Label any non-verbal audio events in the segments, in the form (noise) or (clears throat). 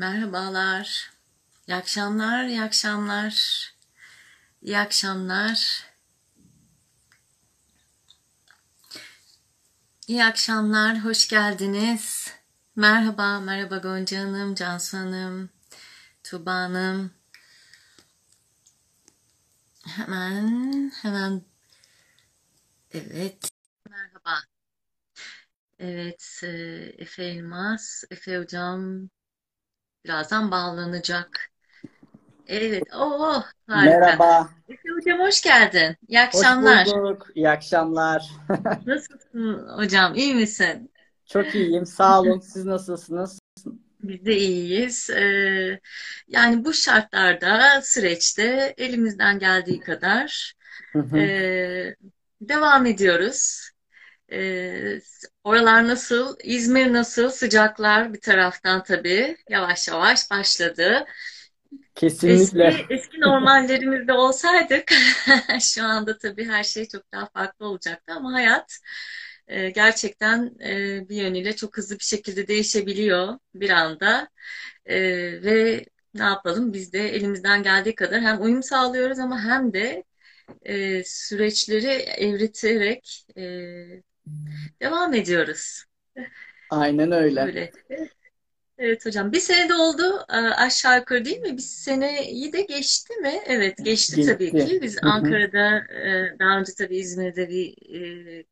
Merhabalar. İyi akşamlar, iyi akşamlar. İyi akşamlar. İyi akşamlar, hoş geldiniz. Merhaba, merhaba Gonca Hanım, Cansu Hanım, Tuba Hanım. Hemen, hemen. Evet, merhaba. Evet, e, Efe Elmas, Efe Hocam birazdan bağlanacak. Evet, oh harika. Merhaba, Efe Hocam hoş geldin. İyi hoş akşamlar. bulduk. İyi akşamlar. (laughs) Nasılsın hocam? İyi misin? Çok iyiyim, sağ olun. Siz nasılsınız? Biz de iyiyiz. Ee, yani bu şartlarda, süreçte elimizden geldiği kadar ee, devam ediyoruz. Ee, oralar nasıl? İzmir nasıl? Sıcaklar bir taraftan tabii yavaş yavaş başladı. Kesinlikle. Eski eski normallerimizde olsaydık (laughs) şu anda tabii her şey çok daha farklı olacaktı ama hayat e, gerçekten e, bir yönüyle çok hızlı bir şekilde değişebiliyor bir anda E, ve ne yapalım biz de elimizden geldiği kadar hem uyum sağlıyoruz ama hem de e, süreçleri evriterek e, devam ediyoruz. Aynen öyle. Böyle. Evet hocam. Bir sene de oldu e, aşağı yukarı değil mi? Bir seneyi de geçti mi? Evet geçti tabii Geçti. ki. Biz. Ankara'da e, daha önce tabii İzmir'de bir, e,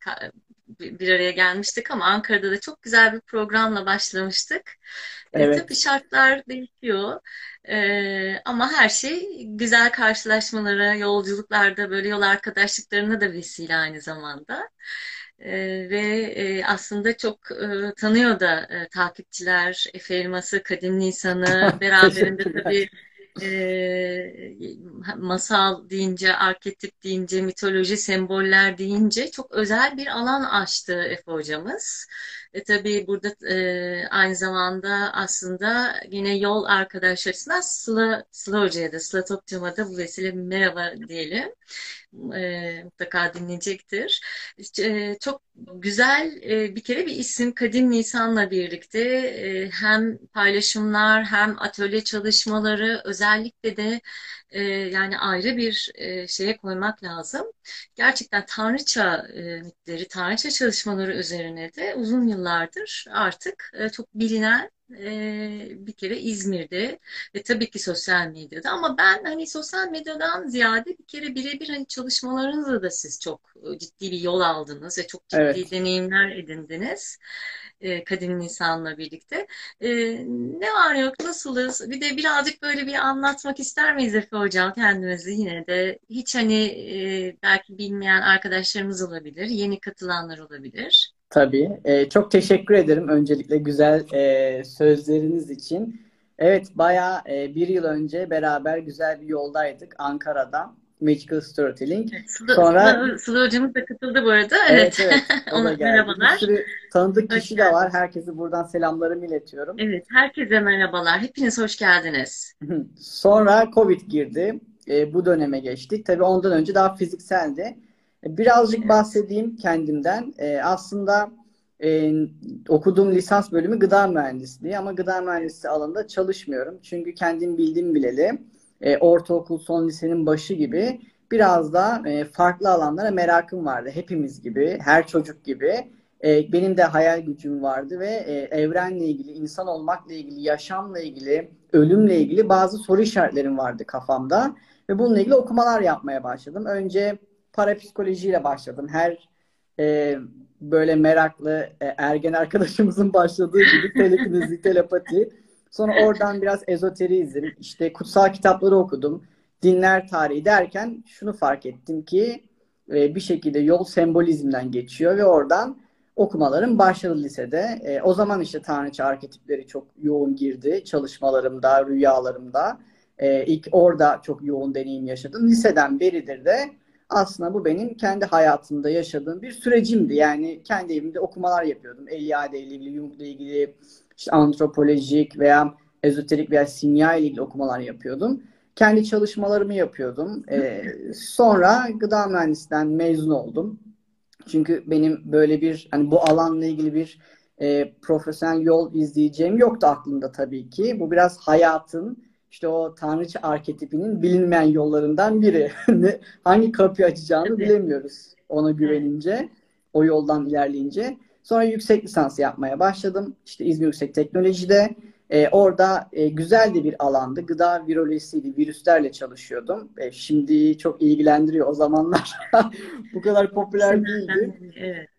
bir araya gelmiştik ama Ankara'da da çok güzel bir programla başlamıştık. E, tabii Evet, şartlar değişiyor. E, ama her şey güzel karşılaşmalara, yolculuklarda böyle yol arkadaşlıklarına da vesile aynı zamanda. Ee, ve e, aslında çok e, tanıyor da e, takipçiler Efe Elmas'ı, Kadim Nisan'ı (laughs) beraberinde tabii e, masal deyince, arketip deyince, mitoloji, semboller deyince çok özel bir alan açtı Efe hocamız. E, tabii burada e, aynı zamanda aslında yine yol arkadaş açısından Sıla, Sıla Hoca'ya da, Sıla Topçam'a da bu vesile merhaba diyelim. E, mutlaka dinleyecektir. E, çok güzel e, bir kere bir isim Kadim Nisan'la birlikte e, hem paylaşımlar hem atölye çalışmaları özellikle de e, yani ayrı bir e, şeye koymak lazım. Gerçekten Tanrıça e, mitleri, Tanrıça çalışmaları üzerine de uzun yıllardır artık e, çok bilinen e, bir kere İzmir'de ve tabii ki sosyal medyada ama ben hani sosyal medyadan ziyade bir kere birebir hani çalışmalarınızla da siz çok e, ciddi bir yol aldınız ve çok ciddi Evet. deneyimler edindiniz e, Kadim Nisan'la birlikte. E, ne var yok nasılız? Bir de birazcık böyle bir anlatmak ister miyiz Efe Hocam kendimizi yine de hiç hani e, belki bilmeyen arkadaşlarımız olabilir, yeni katılanlar olabilir. Tabii. Ee, çok teşekkür ederim öncelikle güzel e, sözleriniz için. Evet, bayağı e, bir yıl önce beraber güzel bir yoldaydık Ankara'da. Magical Storytelling. Evet, Sıla, Sonra Sıla, Sıla hocamız da katıldı bu arada. evet Evet. evet (laughs) Ona geldi. Bir merhabalar. sürü tanıdık Hoş kişi de var. Herkese buradan selamlarımı iletiyorum. Evet, herkese merhabalar. Hepiniz hoş geldiniz. (laughs) Sonra Covid girdi. E, bu döneme geçtik. Tabii ondan önce daha fizikseldi. E, birazcık Evet. bahsedeyim kendimden. E, aslında e, okuduğum lisans bölümü gıda mühendisliği ama gıda mühendisliği alanında çalışmıyorum. Çünkü kendim bildiğim bileli e, ortaokul son lisenin başı gibi biraz da e, farklı alanlara merakım vardı. Hepimiz gibi, her çocuk gibi. E, benim de hayal gücüm vardı ve e, evrenle ilgili, insan olmakla ilgili, yaşamla ilgili, ölümle ilgili bazı soru işaretlerim vardı kafamda. Ve bununla ilgili okumalar yapmaya başladım. Önce parapsikolojiyle başladım. Her e, böyle meraklı e, ergen arkadaşımızın (laughs) başladığı gibi telekinezi, telepati. Sonra oradan biraz ezoterizm, işte kutsal kitapları okudum. Dinler tarihi derken şunu fark ettim ki e, bir şekilde yol sembolizmden geçiyor ve oradan okumalarım başladı lisede. E, o zaman işte tanrıça arketipleri çok yoğun girdi çalışmalarımda, rüyalarımda. E, ilk orada çok yoğun deneyim yaşadım. Liseden beridir de aslında bu benim kendi hayatımda yaşadığım bir sürecimdi. Yani kendi evimde okumalar yapıyordum. Eliade ile ilgili, Jung'la ilgili, işte antropolojik veya ezoterik veya simya ile ilgili okumalar yapıyordum. Kendi çalışmalarımı yapıyordum. E, sonra gıda mühendisliğinden mezun oldum. Çünkü benim böyle bir hani bu alanla ilgili bir e, profesyonel yol izleyeceğim yoktu aklımda tabii ki. Bu biraz hayatın işte o tanrıça arketipinin bilinmeyen yollarından biri. (laughs) Hangi kapıyı açacağını bilemiyoruz ona güvenince, o yoldan ilerleyince. Sonra yüksek lisans yapmaya başladım. İşte İzmir Yüksek Teknoloji'de. E, orada e, güzel de bir alandı. Gıda virolojisiydi. Virüslerle çalışıyordum. E, şimdi çok ilgilendiriyor. O zamanlar (laughs) bu kadar popüler değildi. Evet.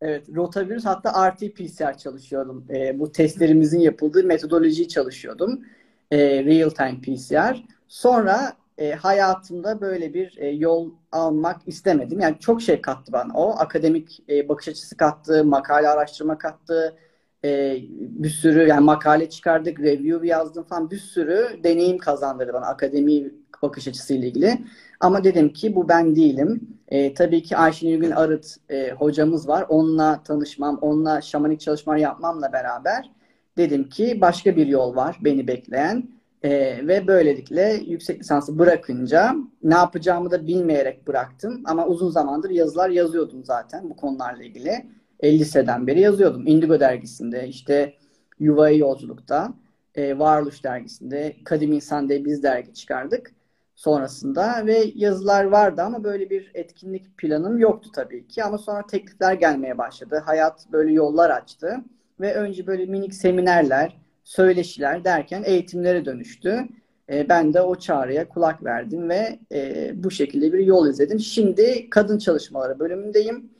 Evet, rotavirüs hatta RT-PCR çalışıyordum. E, bu testlerimizin yapıldığı metodolojiyi çalışıyordum. E, real time PCR. Sonra e, hayatımda böyle bir e, yol almak istemedim. Yani çok şey kattı bana o. Akademik e, bakış açısı kattı, makale araştırma kattı. E, bir sürü yani makale çıkardık, review yazdım falan bir sürü deneyim kazandırdı bana akademi bakış açısıyla ilgili. Ama dedim ki bu ben değilim. E, tabii ki Ayşe Nilgün Arıt e, hocamız var. Onunla tanışmam, onunla şamanik çalışmalar yapmamla beraber dedim ki başka bir yol var beni bekleyen. E, ve böylelikle yüksek lisansı bırakınca ne yapacağımı da bilmeyerek bıraktım. Ama uzun zamandır yazılar yazıyordum zaten bu konularla ilgili. E, liseden beri yazıyordum. Indigo dergisinde, işte Yuva'yı Yolculuk'ta, e, Varoluş dergisinde, Kadim İnsan diye biz dergi çıkardık sonrasında ve yazılar vardı ama böyle bir etkinlik planım yoktu tabii ki. Ama sonra teklifler gelmeye başladı. Hayat böyle yollar açtı ve önce böyle minik seminerler, söyleşiler derken eğitimlere dönüştü. E, ben de o çağrıya kulak verdim ve e, bu şekilde bir yol izledim. Şimdi kadın çalışmaları bölümündeyim.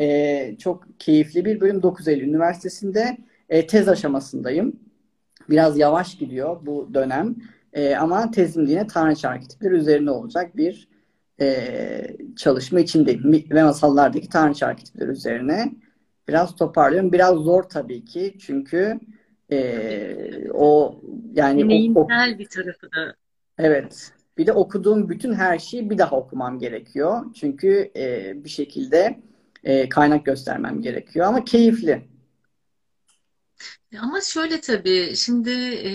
E, çok keyifli bir bölüm 9 Eylül Üniversitesi'nde tez aşamasındayım. Biraz yavaş gidiyor bu dönem. Ama tezim yine Tanrıça arketipleri üzerine olacak bir e, çalışma içindeyim. Ve masallardaki Tanrıça arketipleri üzerine biraz toparlıyorum. Biraz zor tabii ki çünkü e, o yani deneyimsel o, bir tarafı da. Evet. Bir de okuduğum bütün her şeyi bir daha okumam gerekiyor. Çünkü e, bir şekilde e, kaynak göstermem gerekiyor ama keyifli. Ama şöyle tabii şimdi e,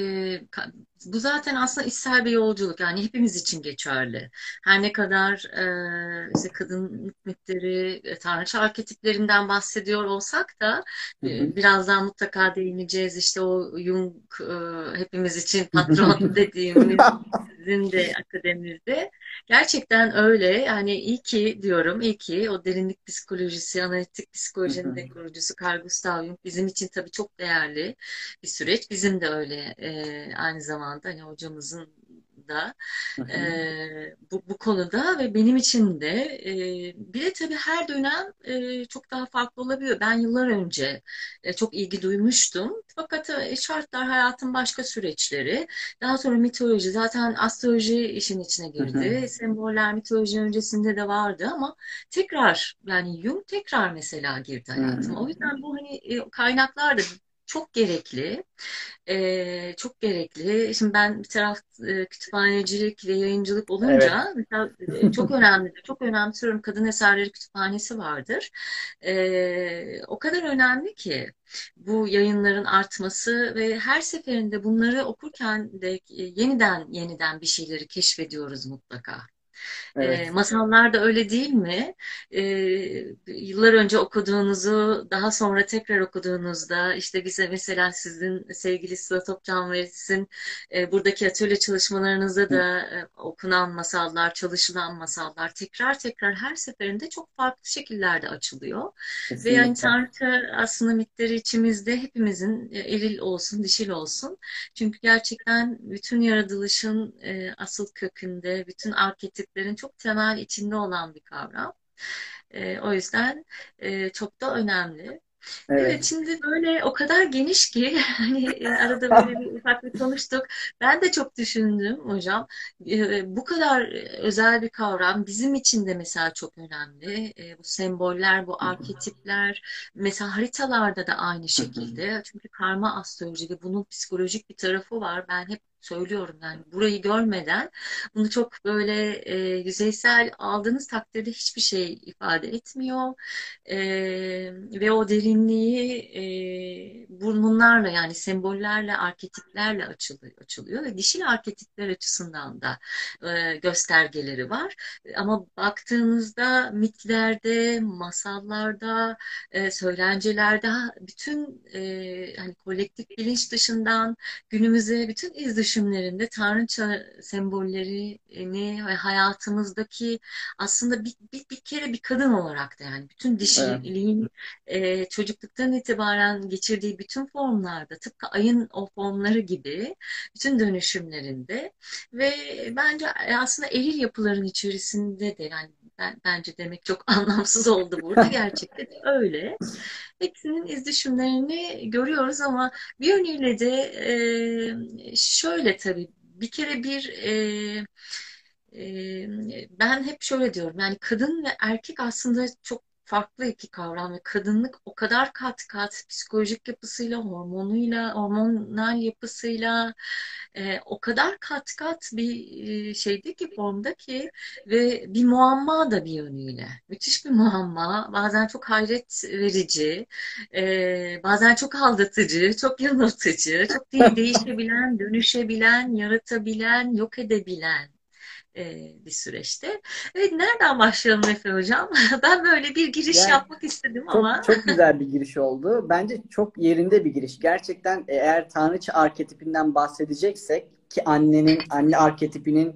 bu zaten aslında içsel bir yolculuk yani hepimiz için geçerli. Her ne kadar e, işte kadın mitleri, e, tanrıça arketiplerinden bahsediyor olsak da e, birazdan mutlaka değineceğiz. İşte o Jung e, hepimiz için patron (laughs) dediğimiz (laughs) sizin de akademide. Gerçekten öyle. Yani iyi ki diyorum, iyi ki o derinlik psikolojisi, analitik psikolojinin de kurucusu Carl Gustav Jung bizim için tabii çok değerli bir süreç. Bizim de öyle e, aynı zamanda hani hocamızın da e, bu, bu konuda ve benim için de e, bir de tabii her dönem e, çok daha farklı olabiliyor. Ben yıllar önce e, çok ilgi duymuştum. Fakat e, şartlar hayatın başka süreçleri. Daha sonra mitoloji zaten astroloji işin içine girdi. Hı hı. Semboller mitoloji öncesinde de vardı ama tekrar yani Jung tekrar mesela girdi hayatıma. O yüzden bu hani e, kaynaklar da çok gerekli. E, çok gerekli. Şimdi ben bir taraf e, kütüphanecilik ve yayıncılık olunca evet. mesela, (laughs) çok önemli. Çok önemsiyorum. Kadın Eserleri Kütüphanesi vardır. E, o kadar önemli ki bu yayınların artması ve her seferinde bunları okurken de yeniden yeniden bir şeyleri keşfediyoruz mutlaka. Evet. E, masallar da öyle değil mi? E, yıllar önce okuduğunuzu daha sonra tekrar okuduğunuzda işte bize mesela sizin sevgili Sıla Topcan ve sizin e, buradaki atölye çalışmalarınızda da e, okunan masallar, çalışılan masallar tekrar tekrar her seferinde çok farklı şekillerde açılıyor. Kesinlikle. Ve yani Tanrı aslında mitleri içimizde hepimizin e, eril olsun, dişil olsun. Çünkü gerçekten bütün yaratılışın e, asıl kökünde, bütün arketiplerin çok temel içinde olan bir kavram. E, o yüzden e, çok da önemli. Evet. evet şimdi böyle o kadar geniş ki (laughs) hani e, arada böyle bir ufak bir konuştuk. Ben de çok düşündüm hocam. E, bu kadar özel bir kavram bizim için de mesela çok önemli. E, bu semboller, bu arketipler mesela haritalarda da aynı şekilde. Çünkü karma astroloji ve bunun psikolojik bir tarafı var. Ben hep söylüyorum yani burayı görmeden bunu çok böyle e, yüzeysel aldığınız takdirde hiçbir şey ifade etmiyor. E, ve o derinliği e, bunlarla yani sembollerle arketiplerle açılıyor, açılıyor ve dişil arketipler açısından da e, göstergeleri var. Ama baktığınızda mitlerde masallarda e, söylencelerde bütün e, hani kolektif bilinç dışından günümüze bütün iz dönüşümlerinde tanrıça sembollerini ve hayatımızdaki aslında bir, bir, bir kere bir kadın olarak da yani bütün dişiliğin evet. e, çocukluktan itibaren geçirdiği bütün formlarda tıpkı ayın o formları gibi bütün dönüşümlerinde ve bence aslında eril yapıların içerisinde de yani ben, bence demek çok (laughs) anlamsız oldu burada. Gerçekten öyle. Hepsinin iz düşümlerini görüyoruz ama bir yönüyle de e, şöyle tabii bir kere bir e, ben hep şöyle diyorum yani kadın ve erkek aslında çok farklı iki kavram ve kadınlık o kadar kat kat psikolojik yapısıyla, hormonuyla, hormonal yapısıyla e, o kadar kat kat bir e, şeydi ki formda ki ve bir muamma da bir yönüyle. Müthiş bir muamma. Bazen çok hayret verici, e, bazen çok aldatıcı, çok yanıltıcı, çok (laughs) değişebilen, dönüşebilen, yaratabilen, yok edebilen e, bir süreçte. Evet, nereden başlayalım Efe Hocam? (laughs) Ben böyle bir giriş yani, yapmak istedim çok, ama. Çok güzel bir giriş (laughs) oldu. Bence çok yerinde bir giriş. Gerçekten eğer tanrıça arketipinden bahsedeceksek ki annenin, anne arketipinin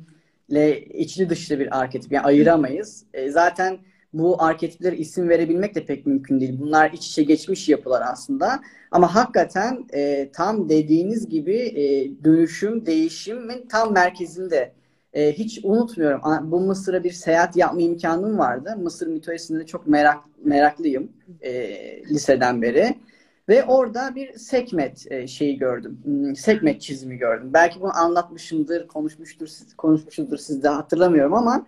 ile içli dışlı bir arketip. Yani ayıramayız. E, zaten bu arketiplere isim verebilmek de pek mümkün değil. Bunlar iç içe geçmiş yapılar aslında. Ama hakikaten e, tam dediğiniz gibi e, dönüşüm, değişimin tam merkezinde e, hiç unutmuyorum. Bu Mısır'a bir seyahat yapma imkanım vardı. Mısır mitolojisinde çok merak meraklıyım e, liseden beri. Ve orada bir sekmet e, şeyi gördüm. Hmm, sekmet çizimi gördüm. Belki bunu anlatmışımdır, konuşmuştur, konuşmuşumdur siz de hatırlamıyorum ama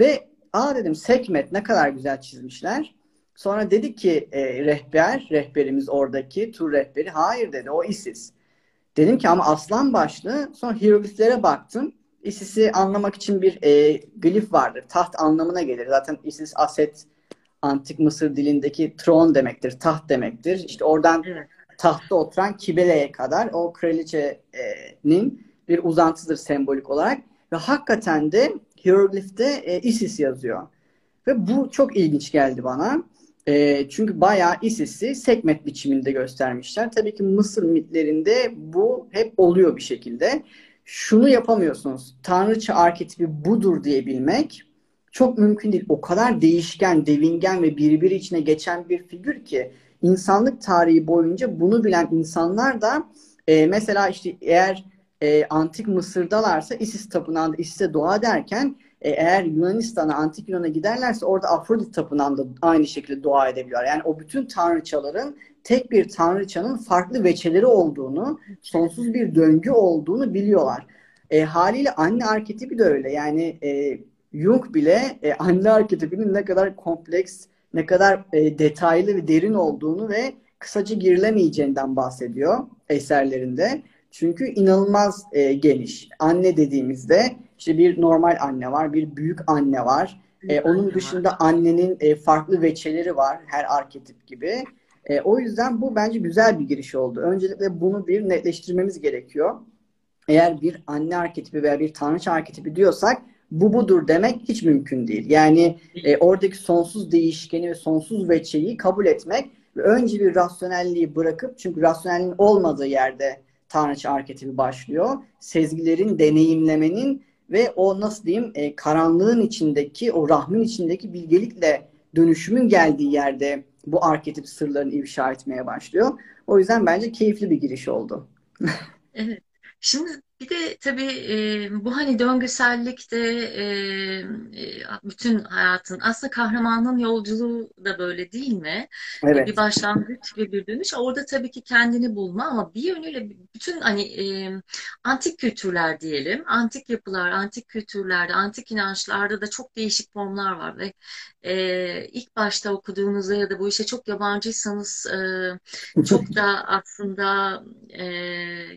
ve aa dedim sekmet ne kadar güzel çizmişler. Sonra dedi ki e, rehber, rehberimiz oradaki tur rehberi hayır dedi o Isis. Dedim ki ama aslan başlı. Sonra hierogliflere baktım. Isis'i anlamak için bir e, glif vardır. Taht anlamına gelir. Zaten Isis Aset antik Mısır dilindeki tron demektir, taht demektir. İşte oradan evet. tahtta oturan Kibele'ye kadar o kraliçenin bir uzantısıdır sembolik olarak. Ve hakikaten de hieroglifte e, Isis yazıyor. Ve bu çok ilginç geldi bana. E, çünkü bayağı Isis'i sekmet biçiminde göstermişler. Tabii ki Mısır mitlerinde bu hep oluyor bir şekilde şunu yapamıyorsunuz. Tanrıça arketipi budur diyebilmek çok mümkün değil. O kadar değişken, devingen ve birbiri içine geçen bir figür ki insanlık tarihi boyunca bunu bilen insanlar da e, mesela işte eğer e, antik Mısır'dalarsa Isis tapınağında Isis'e dua derken e, eğer Yunanistan'a, antik Yunan'a giderlerse orada Afrodit tapınağında aynı şekilde dua edebiliyorlar. Yani o bütün tanrıçaların tek bir tanrıçanın farklı veçeleri olduğunu, sonsuz bir döngü olduğunu biliyorlar. E, haliyle anne arketipi de öyle. Yani e, Jung bile e, anne arketipinin ne kadar kompleks, ne kadar e, detaylı ve derin olduğunu ve kısaca girilemeyeceğinden bahsediyor eserlerinde. Çünkü inanılmaz e, geniş. Anne dediğimizde işte bir normal anne var, bir büyük anne var. E, onun dışında annenin e, farklı veçeleri var her arketip gibi. E, o yüzden bu bence güzel bir giriş oldu. Öncelikle bunu bir netleştirmemiz gerekiyor. Eğer bir anne arketipi veya bir tanrıça arketipi diyorsak bu budur demek hiç mümkün değil. Yani e, oradaki sonsuz değişkeni ve sonsuz veçeyi kabul etmek ve önce bir rasyonelliği bırakıp çünkü rasyonelliğin olmadığı yerde tanrıça arketipi başlıyor. Sezgilerin, deneyimlemenin ve o nasıl diyeyim e, karanlığın içindeki, o rahmin içindeki bilgelikle dönüşümün geldiği yerde bu arketip sırlarını ifşa etmeye başlıyor. O yüzden bence keyifli bir giriş oldu. evet. Şimdi bir de tabii e, bu hani döngüsellikte e, e, bütün hayatın aslında kahramanın yolculuğu da böyle değil mi? Evet. Bir başlangıç ve bir dönüş. Orada tabii ki kendini bulma ama bir yönüyle bütün hani e, antik kültürler diyelim, antik yapılar, antik kültürlerde, antik inançlarda da çok değişik formlar var ve e, ilk başta okuduğunuzda ya da bu işe çok yabancıysanız e, çok da (laughs) aslında e,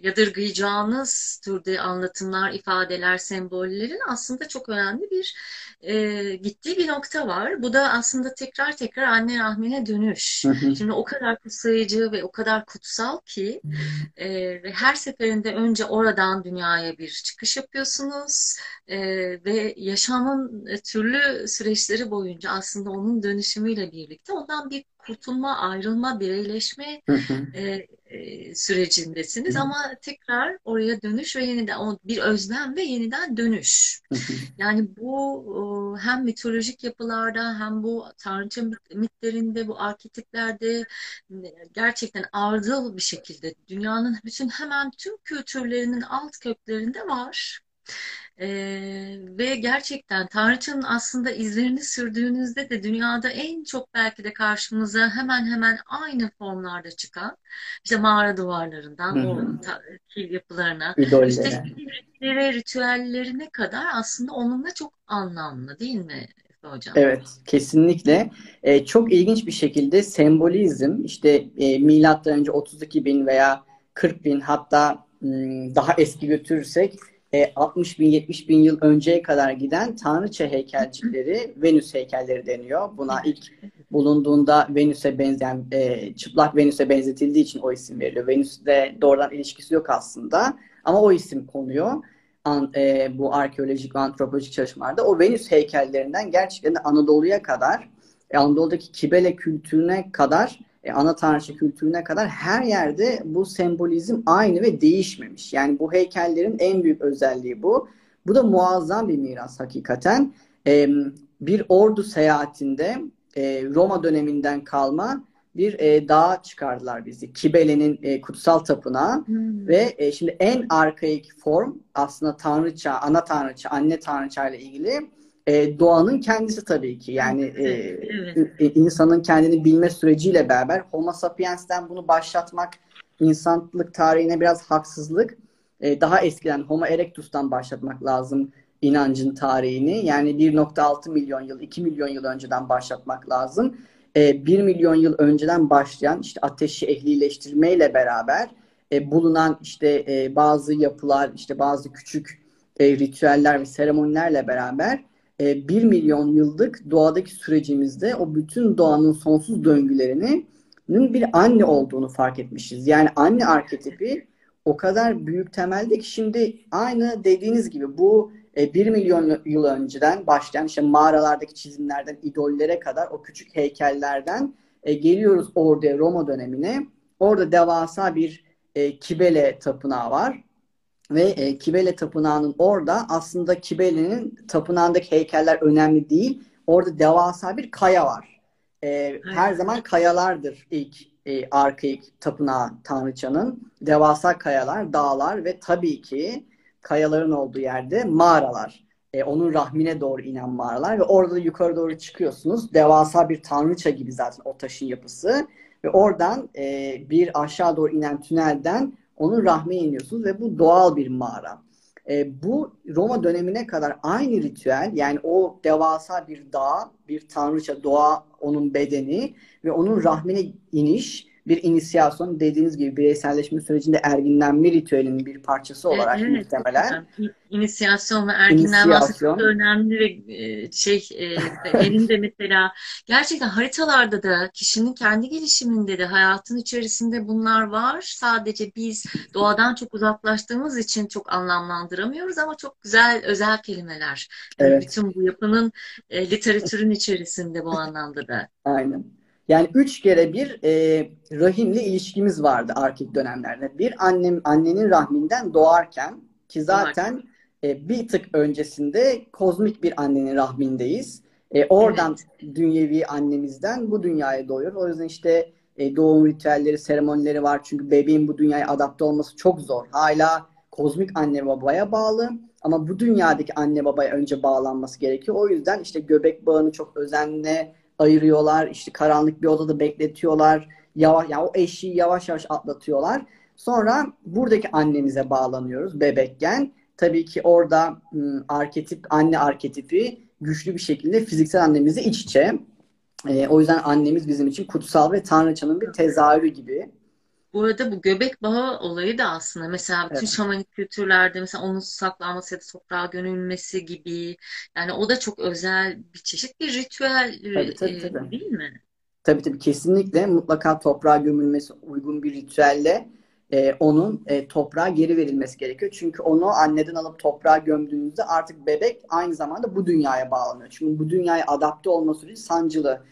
yadırgayacağınız tür literatürde anlatımlar, ifadeler, sembollerin aslında çok önemli bir e, gittiği bir nokta var. Bu da aslında tekrar tekrar anne rahmine dönüş. Şimdi o kadar kutsayıcı ve o kadar kutsal ki e, ve her seferinde önce oradan dünyaya bir çıkış yapıyorsunuz e, ve yaşamın türlü süreçleri boyunca aslında onun dönüşümüyle birlikte ondan bir kurtulma, ayrılma, bireyleşme e, e, sürecindesiniz ama tekrar oraya dönüş ve yeniden o bir özlem ve yeniden dönüş. Yani bu hem mitolojik yapılarda hem bu tanrıça mitlerinde, bu arketiplerde gerçekten ardıl bir şekilde dünyanın bütün hemen tüm kültürlerinin alt köklerinde var. Ee, ve gerçekten Tanrıçanın aslında izlerini sürdüğünüzde de dünyada en çok belki de karşımıza hemen hemen aynı formlarda çıkan işte mağara duvarlarından Hı-hı. o kil yapılarına İdolleri. işte ve ritüellerine kadar aslında onunla çok anlamlı değil mi hocam? Evet, kesinlikle. Ee, çok ilginç bir şekilde sembolizm işte e, milattan önce 32 bin veya 40 bin hatta daha eski götürürsek 60 e, bin 70 bin yıl önceye kadar giden tanrıça heykelcikleri (clears throat) Venüs heykelleri deniyor. Buna ilk bulunduğunda Venüs'e benzeyen e, çıplak Venüs'e benzetildiği için o isim veriliyor. Venüs'le doğrudan ilişkisi yok aslında ama o isim konuyor. An, e, bu arkeolojik ve antropolojik çalışmalarda o Venüs heykellerinden gerçekten Anadolu'ya kadar e, Anadolu'daki Kibele kültürüne kadar e, ana tanrıça kültürüne kadar her yerde bu sembolizm aynı ve değişmemiş. Yani bu heykellerin en büyük özelliği bu. Bu da muazzam bir miras hakikaten. E, bir ordu seyahatinde e, Roma döneminden kalma bir e, dağa çıkardılar bizi. Kibele'nin e, kutsal tapınağı hmm. ve e, şimdi en arkaik form aslında tanrıça, ana tanrıça, anne tanrıça ile ilgili e, doğanın kendisi tabii ki. Yani e, evet. e, insanın kendini bilme süreciyle beraber Homo sapiens'ten bunu başlatmak insanlık tarihine biraz haksızlık. E, daha eskiden Homo erectus'tan başlatmak lazım inancın tarihini. Yani 1.6 milyon yıl, 2 milyon yıl önceden başlatmak lazım. E, 1 milyon yıl önceden başlayan işte ateşi ehlileştirmeyle beraber e, bulunan işte e, bazı yapılar, işte bazı küçük e, ritüeller ve seremonilerle beraber e, 1 milyon yıllık doğadaki sürecimizde o bütün doğanın sonsuz döngülerinin bir anne olduğunu fark etmişiz. Yani anne arketipi o kadar büyük temelde ki şimdi aynı dediğiniz gibi bu e, 1 milyon yıl önceden başlayan işte mağaralardaki çizimlerden idollere kadar o küçük heykellerden e, geliyoruz orada Roma dönemine. Orada devasa bir e, Kibele tapınağı var ve e, Kibele Tapınağı'nın orada aslında Kibele'nin tapınağındaki heykeller önemli değil. Orada devasa bir kaya var. E, her zaman kayalardır ilk e, arkaik tapınağı Tanrıçanın. Devasa kayalar, dağlar ve tabii ki kayaların olduğu yerde mağaralar. E, onun rahmine doğru inen mağaralar ve orada da yukarı doğru çıkıyorsunuz. Devasa bir tanrıça gibi zaten o taşın yapısı. Ve oradan e, bir aşağı doğru inen tünelden onun rahmine iniyorsunuz ve bu doğal bir mağara. E, bu Roma dönemine kadar aynı ritüel yani o devasa bir dağ, bir tanrıça doğa onun bedeni ve onun rahmine iniş bir inisiyasyon dediğiniz gibi bireyselleşme sürecinde erginlenme ritüelinin bir parçası olarak evet, muhtemelen. İnisiyasyon ve erginlenme aslında önemli ve e, şey e, (laughs) benim de mesela gerçekten haritalarda da kişinin kendi gelişiminde de hayatın içerisinde bunlar var. Sadece biz doğadan çok uzaklaştığımız için çok anlamlandıramıyoruz ama çok güzel özel kelimeler. Evet. Bütün bu yapının e, literatürün içerisinde bu anlamda da. Aynen. Yani üç kere bir e, rahimle ilişkimiz vardı arkik dönemlerde. Bir annem annenin rahminden doğarken ki zaten e, bir tık öncesinde kozmik bir annenin rahmindeyiz. E, oradan evet. dünyevi annemizden bu dünyaya doğuyor. O yüzden işte e, doğum ritüelleri, seremonileri var. Çünkü bebeğin bu dünyaya adapte olması çok zor. Hala kozmik anne babaya bağlı. Ama bu dünyadaki anne babaya önce bağlanması gerekiyor. O yüzden işte göbek bağını çok özenle ayırıyorlar. İşte karanlık bir odada bekletiyorlar. Yavaş, yani o eşiği yavaş yavaş atlatıyorlar. Sonra buradaki annemize bağlanıyoruz bebekken. Tabii ki orada ım, arketip, anne arketipi güçlü bir şekilde fiziksel annemizle iç içe. E, o yüzden annemiz bizim için kutsal ve tanrıçanın bir tezahürü gibi. Bu arada bu göbek bağı olayı da aslında mesela bütün Evet. şamanik kültürlerde mesela onun saklanması ya da toprağa gömülmesi gibi yani o da çok özel bir çeşit bir ritüel Tabii tabii tabii. değil mi? Tabii tabii kesinlikle mutlaka toprağa gömülmesi uygun bir ritüelle e, onun e, toprağa geri verilmesi gerekiyor. Çünkü onu anneden alıp toprağa gömdüğünüzde artık bebek aynı zamanda bu dünyaya bağlanıyor. Çünkü bu dünyaya adapte olma süreci sancılı.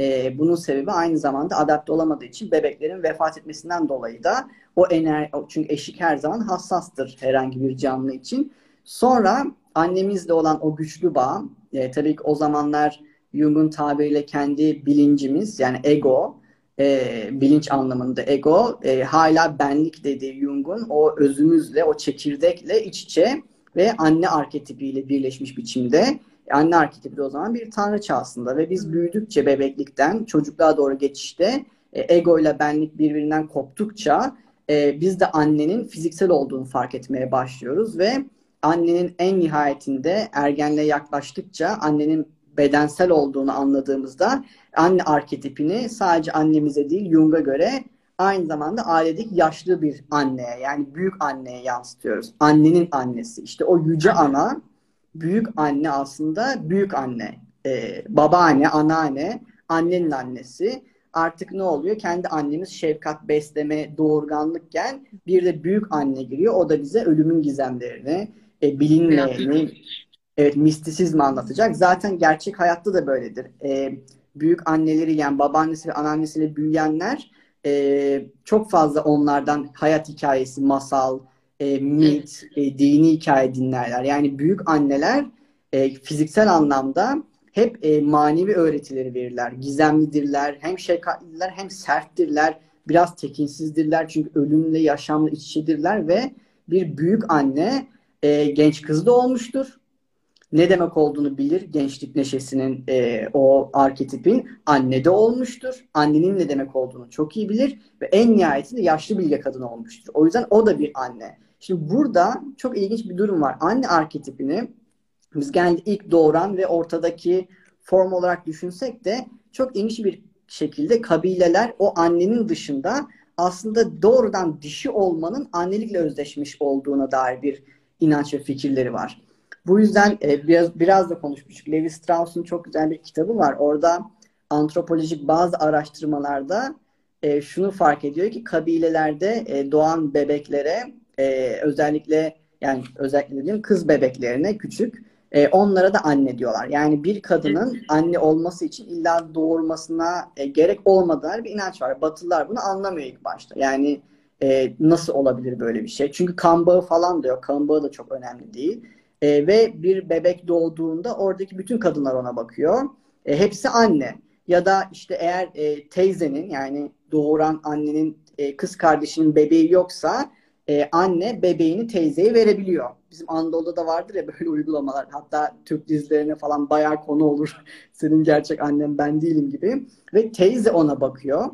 E, bunun sebebi aynı zamanda adapte olamadığı için bebeklerin vefat etmesinden dolayı da o ener çünkü eşik her zaman hassastır herhangi bir canlı için. Sonra annemizle olan o güçlü bağ, e, tabii ki o zamanlar Jung'un tabiriyle kendi bilincimiz yani ego, e, bilinç anlamında ego e, hala benlik dediği Jung'un o özümüzle, o çekirdekle iç içe ve anne arketipiyle birleşmiş biçimde. Anne arketipi de o zaman bir tanrıça aslında ve biz büyüdükçe bebeklikten çocukluğa doğru geçişte e, ego ile benlik birbirinden koptukça e, biz de annenin fiziksel olduğunu fark etmeye başlıyoruz ve annenin en nihayetinde ergenliğe yaklaştıkça annenin bedensel olduğunu anladığımızda anne arketipini sadece annemize değil Jung'a göre aynı zamanda ailedeki yaşlı bir anneye yani büyük anneye yansıtıyoruz. Annenin annesi. İşte o yüce ana büyük anne aslında büyük anne. Ee, babaanne, anneanne, annenin annesi. Artık ne oluyor? Kendi annemiz şefkat, besleme, doğurganlıkken bir de büyük anne giriyor. O da bize ölümün gizemlerini, e, bilinmeyeni, evet mistisizmi anlatacak. Zaten gerçek hayatta da böyledir. E, büyük anneleri yani babaannesi ve anneannesiyle büyüyenler e, çok fazla onlardan hayat hikayesi, masal, e, mit, e, dini hikaye dinlerler. Yani büyük anneler e, fiziksel anlamda hep e, manevi öğretileri verirler. Gizemlidirler, hem şefkatlidirler hem serttirler. Biraz tekinsizdirler çünkü ölümle, yaşamla iç içedirler ve bir büyük anne e, genç kız da olmuştur. Ne demek olduğunu bilir. Gençlik neşesinin e, o arketipin anne de olmuştur. Annenin ne demek olduğunu çok iyi bilir ve en nihayetinde yaşlı bilge kadın olmuştur. O yüzden o da bir anne. Şimdi burada çok ilginç bir durum var. Anne arketipini biz kendi ilk doğuran ve ortadaki form olarak düşünsek de çok ilginç bir şekilde kabileler o annenin dışında aslında doğrudan dişi olmanın annelikle özdeşmiş olduğuna dair bir inanç ve fikirleri var. Bu yüzden e, biraz biraz da konuşmuştuk. Levi Strauss'un çok güzel bir kitabı var. Orada antropolojik bazı araştırmalarda e, şunu fark ediyor ki kabilelerde e, doğan bebeklere e, özellikle yani özellikle dediğim kız bebeklerine küçük e, onlara da anne diyorlar. Yani bir kadının anne olması için illa doğurmasına e, gerek olmadığı bir inanç var. Batılılar bunu anlamıyor ilk başta. Yani e, nasıl olabilir böyle bir şey? Çünkü kan bağı falan diyor. Kan bağı da çok önemli değil. E, ve bir bebek doğduğunda oradaki bütün kadınlar ona bakıyor. E, hepsi anne. Ya da işte eğer e, teyzenin yani doğuran annenin e, kız kardeşinin bebeği yoksa e, anne bebeğini teyzeye verebiliyor. Bizim Anadolu'da da vardır ya böyle (laughs) uygulamalar. Hatta Türk dizilerine falan bayağı konu olur. (laughs) Senin gerçek annen ben değilim gibi. Ve teyze ona bakıyor.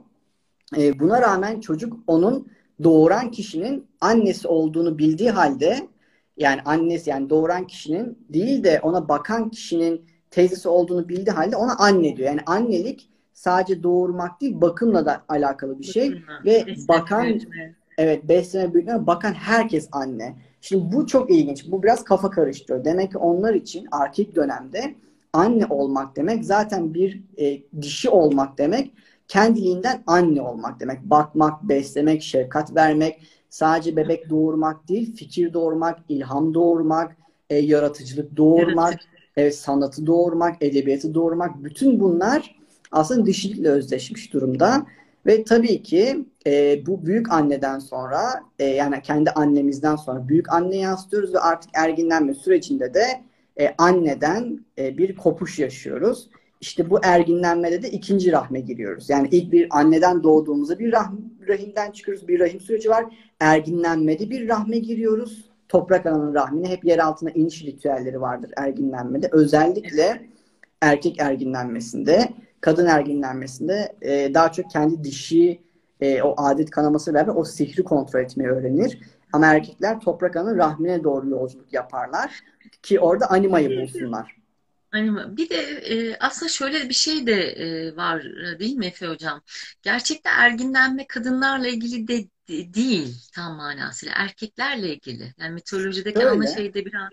E, buna rağmen çocuk onun doğuran kişinin annesi olduğunu bildiği halde yani annesi yani doğuran kişinin değil de ona bakan kişinin teyzesi olduğunu bildiği halde ona anne diyor. Yani annelik sadece doğurmak değil bakımla da alakalı bir şey Bakımla, ve bakan büyütme. Evet besleme büyütme bakan herkes anne. Şimdi bu çok ilginç. Bu biraz kafa karıştırıyor. Demek ki onlar için arkeik dönemde anne olmak demek zaten bir e, dişi olmak demek kendiliğinden anne olmak demek. Bakmak, beslemek, şefkat vermek, sadece bebek doğurmak değil, fikir doğurmak, ilham doğurmak, e, yaratıcılık doğurmak, Yaratıcı. e, sanatı doğurmak, edebiyatı doğurmak. Bütün bunlar aslında dişilikle özdeşmiş durumda. Ve tabii ki e, bu büyük anneden sonra e, yani kendi annemizden sonra büyük anne yansıtıyoruz ve artık erginlenme sürecinde de e, anneden e, bir kopuş yaşıyoruz. İşte bu erginlenmede de ikinci rahme giriyoruz. Yani ilk bir anneden doğduğumuzda bir rahm, rahimden çıkıyoruz. Bir rahim süreci var. Erginlenmede bir rahme giriyoruz. Toprak ananın rahmine hep yer altına iniş ritüelleri vardır erginlenmede. Özellikle erkek erginlenmesinde, kadın erginlenmesinde e, daha çok kendi dişi e, o adet kanaması beraber o sihri kontrol etmeyi öğrenir. Ama erkekler toprak ananın rahmine doğru yolculuk yaparlar ki orada animayı bulsunlar. Hani bir de e, aslında şöyle bir şey de e, var e, değil mi Efe Hocam? Gerçekte erginlenme kadınlarla ilgili de değil tam manasıyla. Erkeklerle ilgili. Yani mitolojideki Şöyle, ana şey de biraz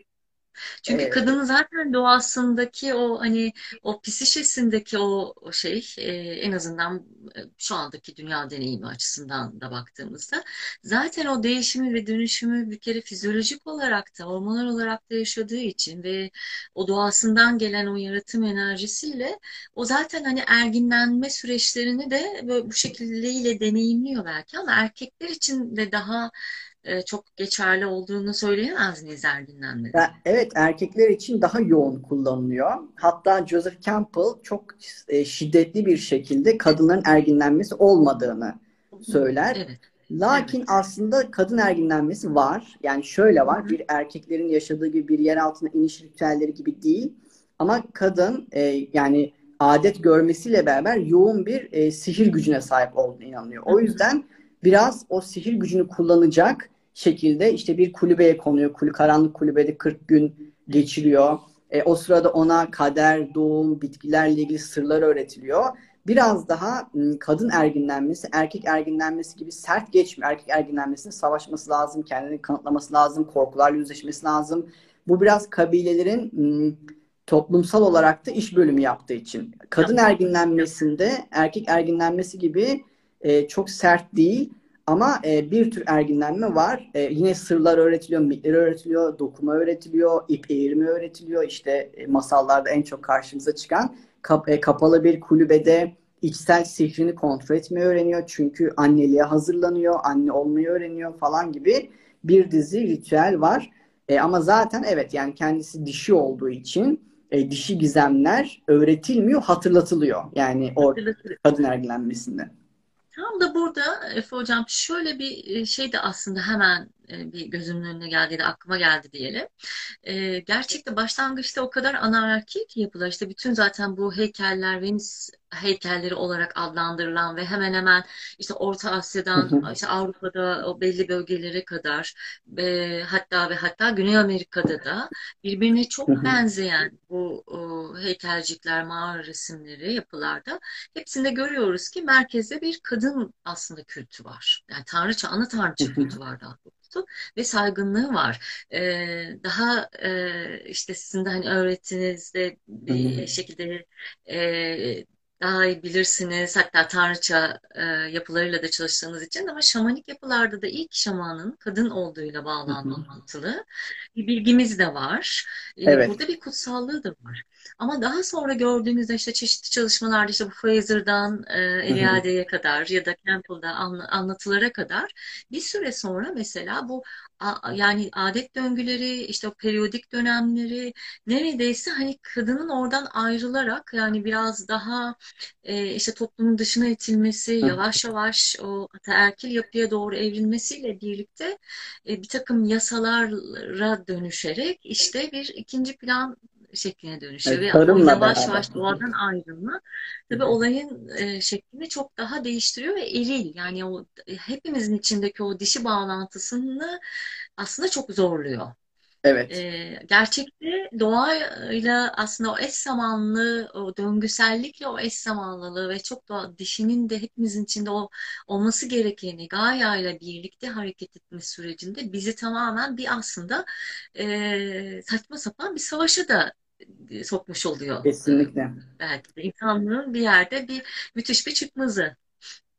çünkü e, kadının zaten doğasındaki o hani o psişesindeki o, o şey e, en azından e, şu andaki dünya deneyimi açısından da baktığımızda zaten o değişimi ve dönüşümü bir kere fizyolojik olarak da hormonal olarak da yaşadığı için ve o doğasından gelen o yaratım enerjisiyle o zaten hani erginlenme süreçlerini de böyle bu şekilde deneyimliyor belki ama erkekler için de daha e, çok geçerli olduğunu söyleyemez miyiz erginlenmede? ya evet erkekler için daha yoğun kullanılıyor. Hatta Joseph Campbell çok e, şiddetli bir şekilde kadınların erginlenmesi olmadığını söyler. Evet, Lakin evet. aslında kadın erginlenmesi var. Yani şöyle var. hı. Bir erkeklerin yaşadığı gibi bir yer altına iniş ritüelleri gibi değil. Ama kadın e, yani adet görmesiyle beraber yoğun bir e, sihir gücüne sahip olduğunu inanıyor. O yüzden biraz o sihir gücünü kullanacak şekilde işte bir kulübeye konuyor. Kulü, karanlık kulübede 40 gün geçiriyor. E, o sırada ona kader, doğum, bitkilerle ilgili sırlar öğretiliyor biraz daha ım, kadın erginlenmesi, erkek erginlenmesi gibi sert geçmiyor. Erkek erginlenmesinin savaşması lazım, kendini kanıtlaması lazım, korkularla yüzleşmesi lazım. Bu biraz kabilelerin ım, toplumsal olarak da iş bölümü yaptığı için. Kadın erginlenmesinde erkek erginlenmesi gibi e, çok sert değil ama e, bir tür erginlenme var. E, yine sırlar öğretiliyor, mitler öğretiliyor, dokuma öğretiliyor, ip eğirme öğretiliyor. İşte e, masallarda en çok karşımıza çıkan kap- e, kapalı bir kulübede içsel sihrini kontrol etmeyi öğreniyor. Çünkü anneliğe hazırlanıyor, anne olmayı öğreniyor falan gibi bir dizi ritüel var. E, ama zaten evet yani kendisi dişi olduğu için e, dişi gizemler öğretilmiyor, hatırlatılıyor. Yani o kadın ergilenmesinde. Tam da burada Efe Hocam şöyle bir e, şey de aslında hemen bir gözümün önüne geldi de aklıma geldi diyelim. E, gerçekte başlangıçta o kadar anaerkil yapılar işte bütün zaten bu heykeller Venüs heykelleri olarak adlandırılan ve hemen hemen işte Orta Asya'dan hı, işte Avrupa'da o belli bölgelere kadar e, hatta ve hatta Güney Amerika'da da birbirine çok hı, benzeyen bu o, heykelcikler, mağara resimleri, yapılarda hepsinde görüyoruz ki merkezde bir kadın aslında kültü var. Yani tanrıça, ana tanrıça kültü var daha doğrusu ve saygınlığı var. Ee, daha e, işte sizin de hani öğretinizde bir şekilde e, daha iyi bilirsiniz. Hatta tanrıça e, yapılarıyla da çalıştığınız için ama şamanik yapılarda da ilk şamanın kadın olduğuyla bağlantılı bir bilgimiz de var. E, Evet. burada bir kutsallığı da var. Ama daha sonra gördüğümüzde işte çeşitli çalışmalarda işte bu Fraser'dan e, Eliade'ye kadar ya da Campbell'da anla- anlatılara kadar bir süre sonra mesela bu a- yani adet döngüleri işte o periyodik dönemleri neredeyse hani kadının oradan ayrılarak yani biraz daha e, işte toplumun dışına itilmesi yavaş yavaş o ataerkil yapıya doğru evrilmesiyle birlikte e, bir takım yasalara dönüşerek işte bir ikinci plan şekline dönüşüyor Evet, ve yavaş beraber. yavaş doğadan ayrılma tabii olayın e, şeklini çok daha değiştiriyor ve eril yani o e, hepimizin içindeki o dişi bağlantısını aslında çok zorluyor. Evet. Ee, gerçekte doğayla aslında o eş zamanlı, o döngüsellikle o eş zamanlılığı ve çok da dişinin de hepimizin içinde o olması gerekeni Gaia ile birlikte hareket etme sürecinde bizi tamamen bir aslında e, saçma sapan bir savaşa da e, sokmuş oluyor. E, Kesinlikle. belki de insanlığın bir yerde bir müthiş bir çıkmazı.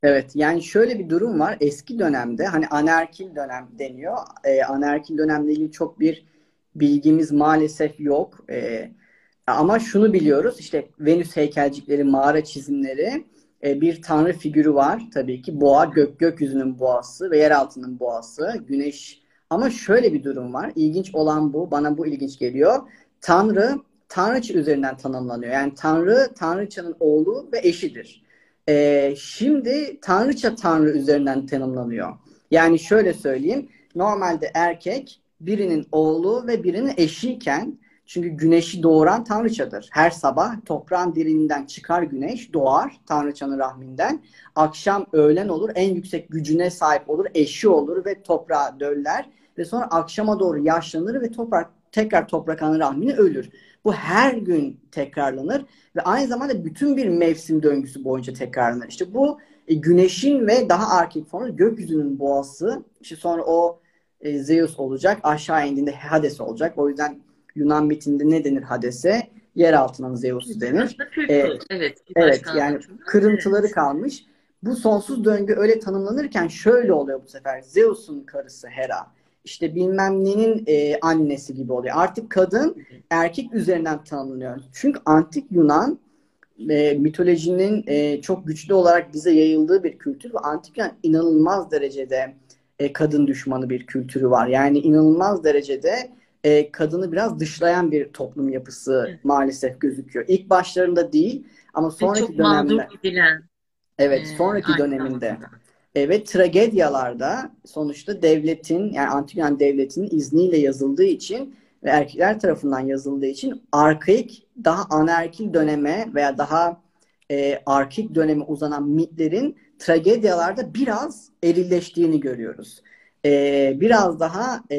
Evet, yani şöyle bir durum var. Eski dönemde hani anaerkil dönem deniyor. Ee, anaerkil dönemle ilgili çok bir bilgimiz maalesef yok. Ee, ama şunu biliyoruz. işte Venüs heykelcikleri, mağara çizimleri e, bir tanrı figürü var tabii ki. Boğa, gök gökyüzünün boğası ve yeraltının boğası, güneş. Ama şöyle bir durum var. İlginç olan bu. Bana bu ilginç geliyor. Tanrı, tanrıça üzerinden tanımlanıyor. Yani Tanrı, tanrıçanın oğlu ve eşidir. Ee, şimdi tanrıça tanrı üzerinden tanımlanıyor. Yani şöyle söyleyeyim. Normalde erkek birinin oğlu ve birinin eşiyken çünkü güneşi doğuran tanrıçadır. Her sabah toprağın derinliğinden çıkar güneş, doğar tanrıçanın rahminden. Akşam öğlen olur, en yüksek gücüne sahip olur, eşi olur ve toprağa döller. Ve sonra akşama doğru yaşlanır ve toprak tekrar toprak rahmini ölür. Bu her gün tekrarlanır ve aynı zamanda bütün bir mevsim döngüsü boyunca tekrarlanır. İşte bu e, güneşin ve daha erkek formu gökyüzünün boğası. İşte sonra o e, Zeus olacak. Aşağı indiğinde Hades olacak. O yüzden Yunan mitinde ne denir Hades'e? Yer altından Zeus denir. Ee, evet. Evet yani kırıntıları evet. kalmış. Bu sonsuz döngü öyle tanımlanırken şöyle oluyor bu sefer. Zeus'un karısı Hera. İşte bilmem nenin e, annesi gibi oluyor. Artık kadın erkek üzerinden tanımlanıyor. Çünkü antik Yunan e, mitolojinin e, çok güçlü olarak bize yayıldığı bir kültür ve antik Yunan inanılmaz derecede e, kadın düşmanı bir kültürü var. Yani inanılmaz derecede e, kadını biraz dışlayan bir toplum yapısı evet. maalesef gözüküyor. İlk başlarında değil ama sonraki çok dönemde. Çok gidilen. Evet, e, sonraki ee, döneminde. Evet, tragedyalarda sonuçta devletin yani antik Yunan devletinin izniyle yazıldığı için ve erkekler tarafından yazıldığı için arkaik daha anaerkil döneme veya daha e, arkik döneme uzanan mitlerin tragedyalarda biraz erilleştiğini görüyoruz. Ee, biraz daha e,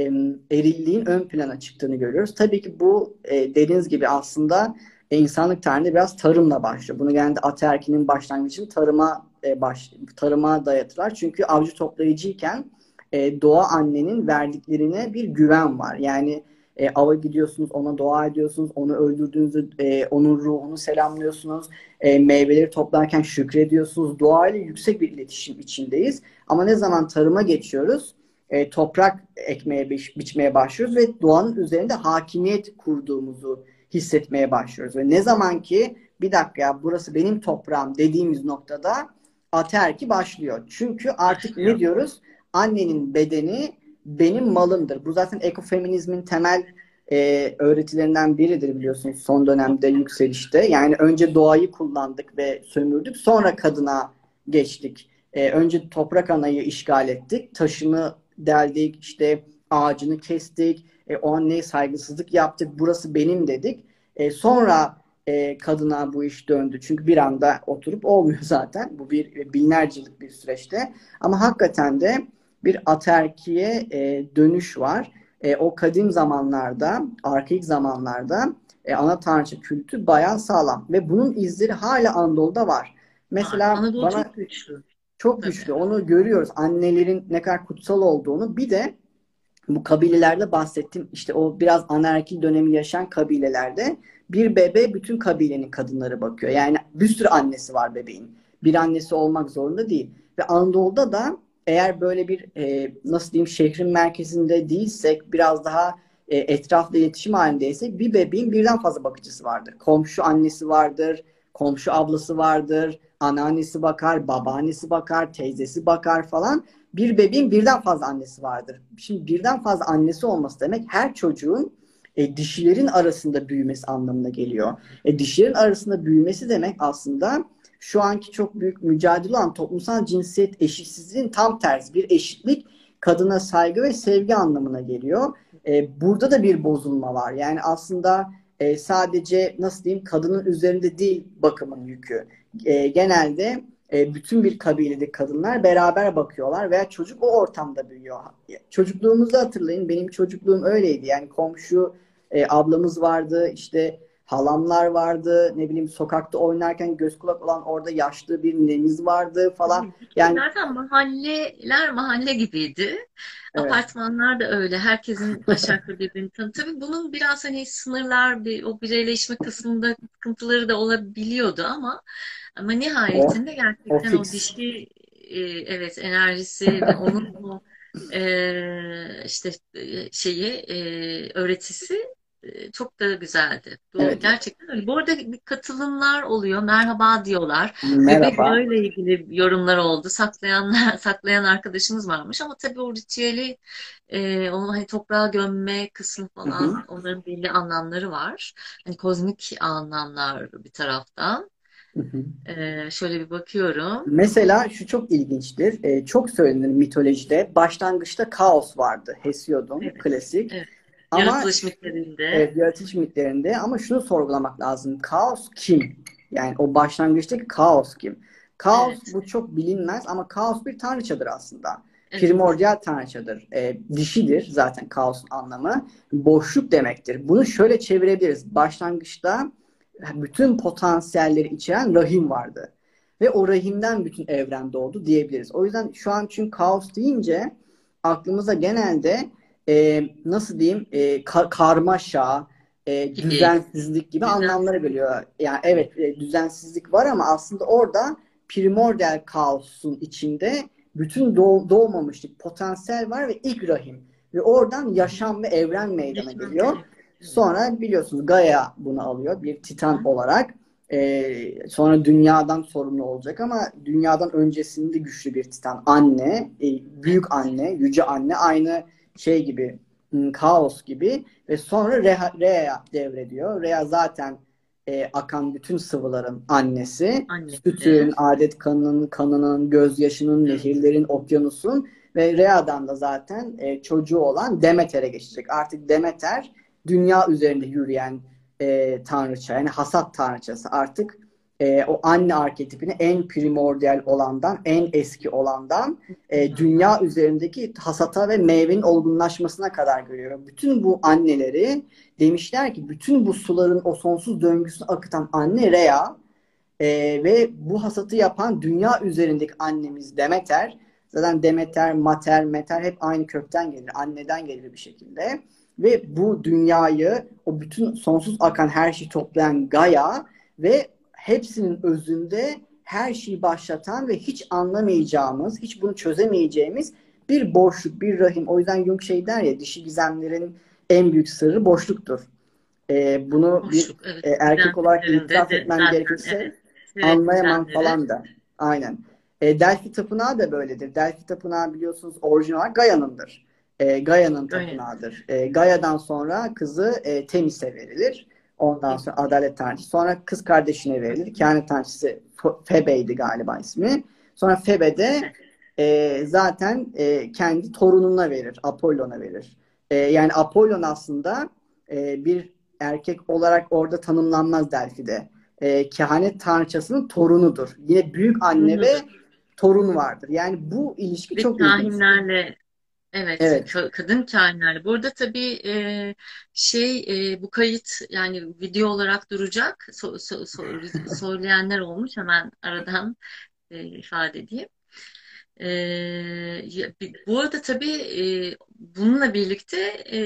erilliğin ön plana çıktığını görüyoruz. Tabii ki bu e, dediğiniz gibi aslında e, insanlık tarihinde biraz tarımla başlıyor. Bunu genelde ataerkinin başlangıcını tarıma e, baş, tarıma dayatırlar. Çünkü avcı toplayıcıyken e, doğa annenin verdiklerine bir güven var. Yani e, ava gidiyorsunuz, ona dua ediyorsunuz, onu öldürdüğünüzde e, onun ruhunu selamlıyorsunuz, e, meyveleri toplarken şükrediyorsunuz. Doğayla yüksek bir iletişim içindeyiz. Ama ne zaman tarıma geçiyoruz, e, toprak ekmeye, biç, biçmeye başlıyoruz ve doğanın üzerinde hakimiyet kurduğumuzu hissetmeye başlıyoruz. Ve ne zaman ki bir dakika ya burası benim toprağım dediğimiz noktada aterki başlıyor. Çünkü artık ne diyoruz? Annenin bedeni benim malımdır. Bu zaten ekofeminizmin temel e, öğretilerinden biridir biliyorsunuz son dönemde yükselişte. Yani önce doğayı kullandık ve sömürdük. Sonra kadına geçtik. E, önce toprak anayı işgal ettik. Taşını deldik, işte ağacını kestik. E, o anneye saygısızlık yaptık. Burası benim dedik. E, sonra e, kadına bu iş döndü. Çünkü bir anda oturup olmuyor (laughs) zaten. Bu bir binlerce yıllık bir süreçte. Ama hakikaten de bir aterkiye e, dönüş var. E, o kadim zamanlarda, arkaik zamanlarda e, ana tanrıça kültü bayağı sağlam. Ve bunun izleri hala Anadolu'da var. Mesela Anadolu bana çok güçlü. Çok güçlü. Onu görüyoruz. Annelerin ne kadar kutsal olduğunu. Bir de bu kabilelerde bahsettim. İşte o biraz anaerkil dönemi yaşayan kabilelerde bir bebe bütün kabilenin kadınları bakıyor. Yani bir sürü annesi var bebeğin. Bir annesi olmak zorunda değil. Ve Anadolu'da da eğer böyle bir e, nasıl diyeyim şehrin merkezinde değilsek biraz daha e, etrafla iletişim halindeysek bir bebeğin birden fazla bakıcısı vardır. Komşu annesi vardır, komşu ablası vardır, anneannesi bakar, babaannesi bakar, teyzesi bakar falan. Bir bebeğin birden fazla annesi vardır. Şimdi birden fazla annesi olması demek her çocuğun e, dişilerin arasında büyümesi anlamına geliyor. E, dişilerin arasında büyümesi demek aslında şu anki çok büyük mücadele olan toplumsal cinsiyet eşitsizliğin tam tersi bir eşitlik kadına saygı ve sevgi anlamına geliyor. E, burada da bir bozulma var. Yani aslında e, sadece nasıl diyeyim kadının üzerinde değil bakımın yükü. E, genelde e, bütün bir kabilede kadınlar beraber bakıyorlar veya çocuk o ortamda büyüyor. Çocukluğumuzu hatırlayın. Benim çocukluğum öyleydi. Yani komşu e, ablamız vardı. işte halamlar vardı. Ne bileyim sokakta oynarken göz kulak olan orada yaşlı bir neniz vardı falan. Yani zaten mahalleler mahalle gibiydi. Evet. Apartmanlar da öyle. Herkesin aşağı yukarı birbirini tanı. Tabii bunun biraz hani sınırlar, bir, o bireyleşme kısmında sıkıntıları da olabiliyordu ama ama nihayetinde gerçekten o, o dişi e, evet enerjisi ve onun o e, işte şeyi e, öğretisi çok da güzeldi. Bu evet. gerçekten öyle. Bu arada katılımlar oluyor. Merhaba diyorlar. Merhaba. Böyle ilgili yorumlar oldu. Saklayanlar, (laughs) saklayan arkadaşımız varmış ama tabii o ritüeli e, onu hani toprağa gömme kısmı falan hı hı. onların belli anlamları var. Hani kozmik anlamlar bir taraftan. Hı hı. Ee, şöyle bir bakıyorum. Mesela şu çok ilginçtir. Ee, çok söylenir mitolojide. Başlangıçta kaos vardı. Hesiod'un evet. klasik. Evet. Ama, yaratılış mitlerinde. Evet, yaratılış mitlerinde. Ama şunu sorgulamak lazım. Kaos kim? Yani o başlangıçtaki kaos kim? Kaos evet. bu çok bilinmez ama kaos bir tanrıçadır aslında. Evet. Primordial tanrıçadır. E, dişidir zaten kaosun anlamı. Boşluk demektir. Bunu şöyle çevirebiliriz. Başlangıçta bütün potansiyelleri içeren rahim vardı. ve o rahimden bütün evren doğdu diyebiliriz. O yüzden şu an çünkü kaos deyince aklımıza genelde e, nasıl diyeyim e, ka- karmaşa, e, düzensizlik gibi anlamlara geliyor. Yani evet e, düzensizlik var ama aslında orada primordial kaosun içinde bütün doğ- doğmamışlık, potansiyel var ve ilk rahim. Ve oradan yaşam ve evren meydana geliyor. Sonra biliyorsunuz Gaia bunu alıyor bir titan olarak. Ee, sonra dünyadan sorumlu olacak ama dünyadan öncesinde güçlü bir titan. Anne, e, büyük anne, yüce anne aynı şey gibi, hmm, kaos gibi ve sonra Rea, Rea devrediyor. Rea zaten e, akan bütün sıvıların annesi. Annesi. Sütün, adet kanının, kanının, gözyaşının, nehirlerin, okyanusun ve Rea'dan da zaten e, çocuğu olan Demeter'e geçecek. Artık Demeter dünya üzerinde yürüyen e, tanrıça yani hasat tanrıçası artık e, o anne arketipini en primordial olandan en eski olandan e, dünya üzerindeki hasata ve meyvenin olgunlaşmasına kadar görüyor. Bütün bu anneleri demişler ki bütün bu suların o sonsuz döngüsünü akıtan anne Rea e, ve bu hasatı yapan dünya üzerindeki annemiz Demeter zaten Demeter, Mater, Meter hep aynı kökten gelir. Anneden gelir bir şekilde. Ve bu dünyayı, o bütün sonsuz akan her şeyi toplayan Gaia ve hepsinin özünde her şeyi başlatan ve hiç anlamayacağımız, hiç bunu çözemeyeceğimiz bir boşluk, bir rahim. O yüzden Jung şey der ya, dişi gizemlerin en büyük sırrı boşluktur. Ee, bunu Boşluk, bir evet. e, erkek olarak itiraf etmem zaten, gerekirse evet. Evet, anlayamam düzenleri. falan da. Aynen. E, Delphi Tapınağı da böyledir. Delphi Tapınağı biliyorsunuz orijinal Gaia'nındır. E, Gaia'nın Gaia. tapınağıdır. E, Gaia'dan sonra kızı e, Temis'e verilir. Ondan sonra adalet tanrıçası. Sonra kız kardeşine verilir. Kehanet tanrıçası F- Febe'ydi galiba ismi. Sonra Febe de e, zaten e, kendi torununa verir. Apollon'a verir. E, yani Apollon aslında e, bir erkek olarak orada tanımlanmaz Delphi'de. E, kehanet tanrıçasının torunudur. Yine büyük anne ve torun vardır. Yani bu ilişki Ve çok ilginç. Evet, Evet. ka- kadın kahinlerle. Burada tabii e, şey e, bu kayıt yani video olarak duracak. So, so, so- (laughs) söyleyenler olmuş hemen aradan e, ifade edeyim. E, ya- bu arada tabii e, bununla birlikte e,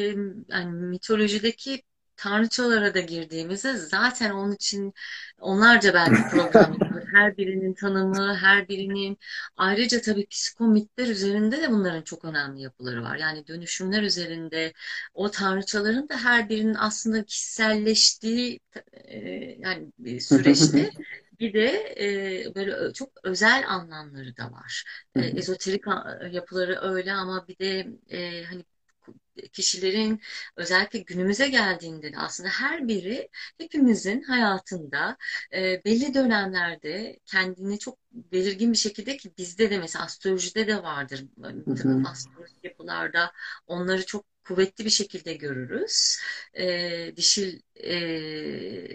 yani mitolojideki tanrıçalara da girdiğimizde zaten onun için onlarca belki program. (laughs) Her birinin tanımı, her birinin ayrıca tabii psikomitler üzerinde de bunların çok önemli yapıları var. Yani dönüşümler üzerinde o tanrıçaların da her birinin aslında kişiselleştiği e, yani bir süreçte (laughs) bir de e, böyle çok özel anlamları da var. E, ezoterik yapıları öyle ama bir de e, hani kişilerin özellikle günümüze geldiğinde de aslında her biri hepimizin hayatında e, belli dönemlerde kendini çok belirgin bir şekilde ki bizde de mesela astrolojide de vardır. Hı hı. astrolojik yapılarda onları çok kuvvetli bir şekilde görürüz. E, dişil e,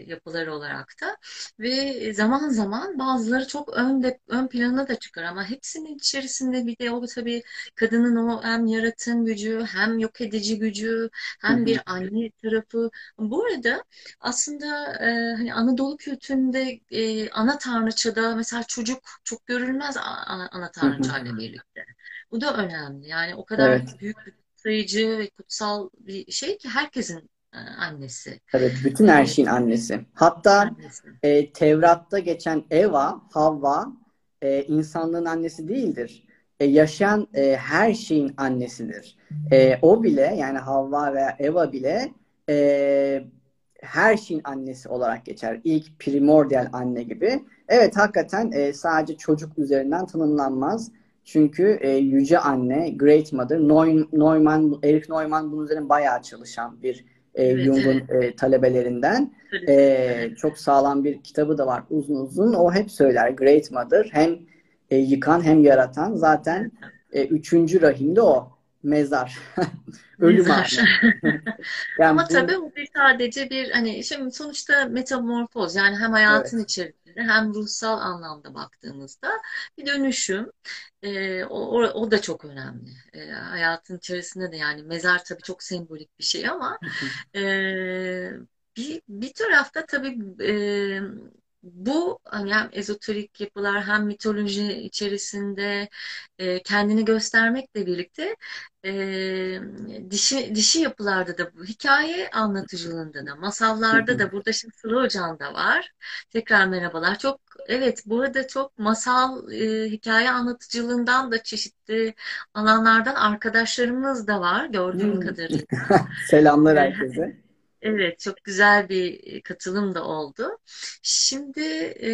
yapılar olarak da ve zaman zaman bazıları çok önde ön plana da çıkar ama hepsinin içerisinde bir de o tabii kadının o hem yaratım gücü hem yok edici gücü hem bir anne tarafı. Bu arada aslında e, hani Anadolu kültüründe e, ana tanrıçada mesela çocuk çok görülmez ana, ana tanrıçayla birlikte. Bu da önemli. Yani o kadar Evet. büyük bir kutsayıcı ve kutsal bir şey ki herkesin e, annesi. Evet. Bütün her şeyin annesi. Hatta annesi. e, Tevrat'ta geçen Eva, Havva e, insanlığın annesi değildir. E, yaşayan e, her şeyin annesidir. E, o bile yani Havva veya Eva bile e, her şeyin annesi olarak geçer. İlk primordial anne gibi. Evet hakikaten e, sadece çocuk üzerinden tanımlanmaz. Çünkü e, yüce anne, Great Mother, Neu- Neumann, Erich Neumann bunun üzerine bayağı çalışan bir e, Evet, Jung'un e, talebelerinden. Evet. çok sağlam bir kitabı da var uzun uzun. O hep söyler Great Mother hem e, yıkan hem yaratan. Zaten e, üçüncü rahimde o. Mezar. (laughs) Ölüm Mezar. (laughs) Yani Ama bu tabii bir sadece bir hani şimdi sonuçta metamorfoz yani hem hayatın evet. içerisinde hem ruhsal anlamda baktığımızda bir dönüşüm Ee, o, o, da çok önemli. Ee, hayatın içerisinde de yani mezar tabii çok sembolik bir şey ama e, bir, bir tarafta tabii e, bu hani hem ezoterik yapılar hem mitoloji içerisinde e, kendini göstermekle birlikte e, dişi dişi yapılarda da bu hikaye anlatıcılığında da masallarda da burada şimdi Sıla Hocam da var. Tekrar merhabalar. Çok evet burada çok masal e, hikaye anlatıcılığından da çeşitli alanlardan arkadaşlarımız da var gördüğüm kadarıyla. (laughs) Selamlar herkese. Evet, çok güzel bir katılım da oldu. Şimdi e,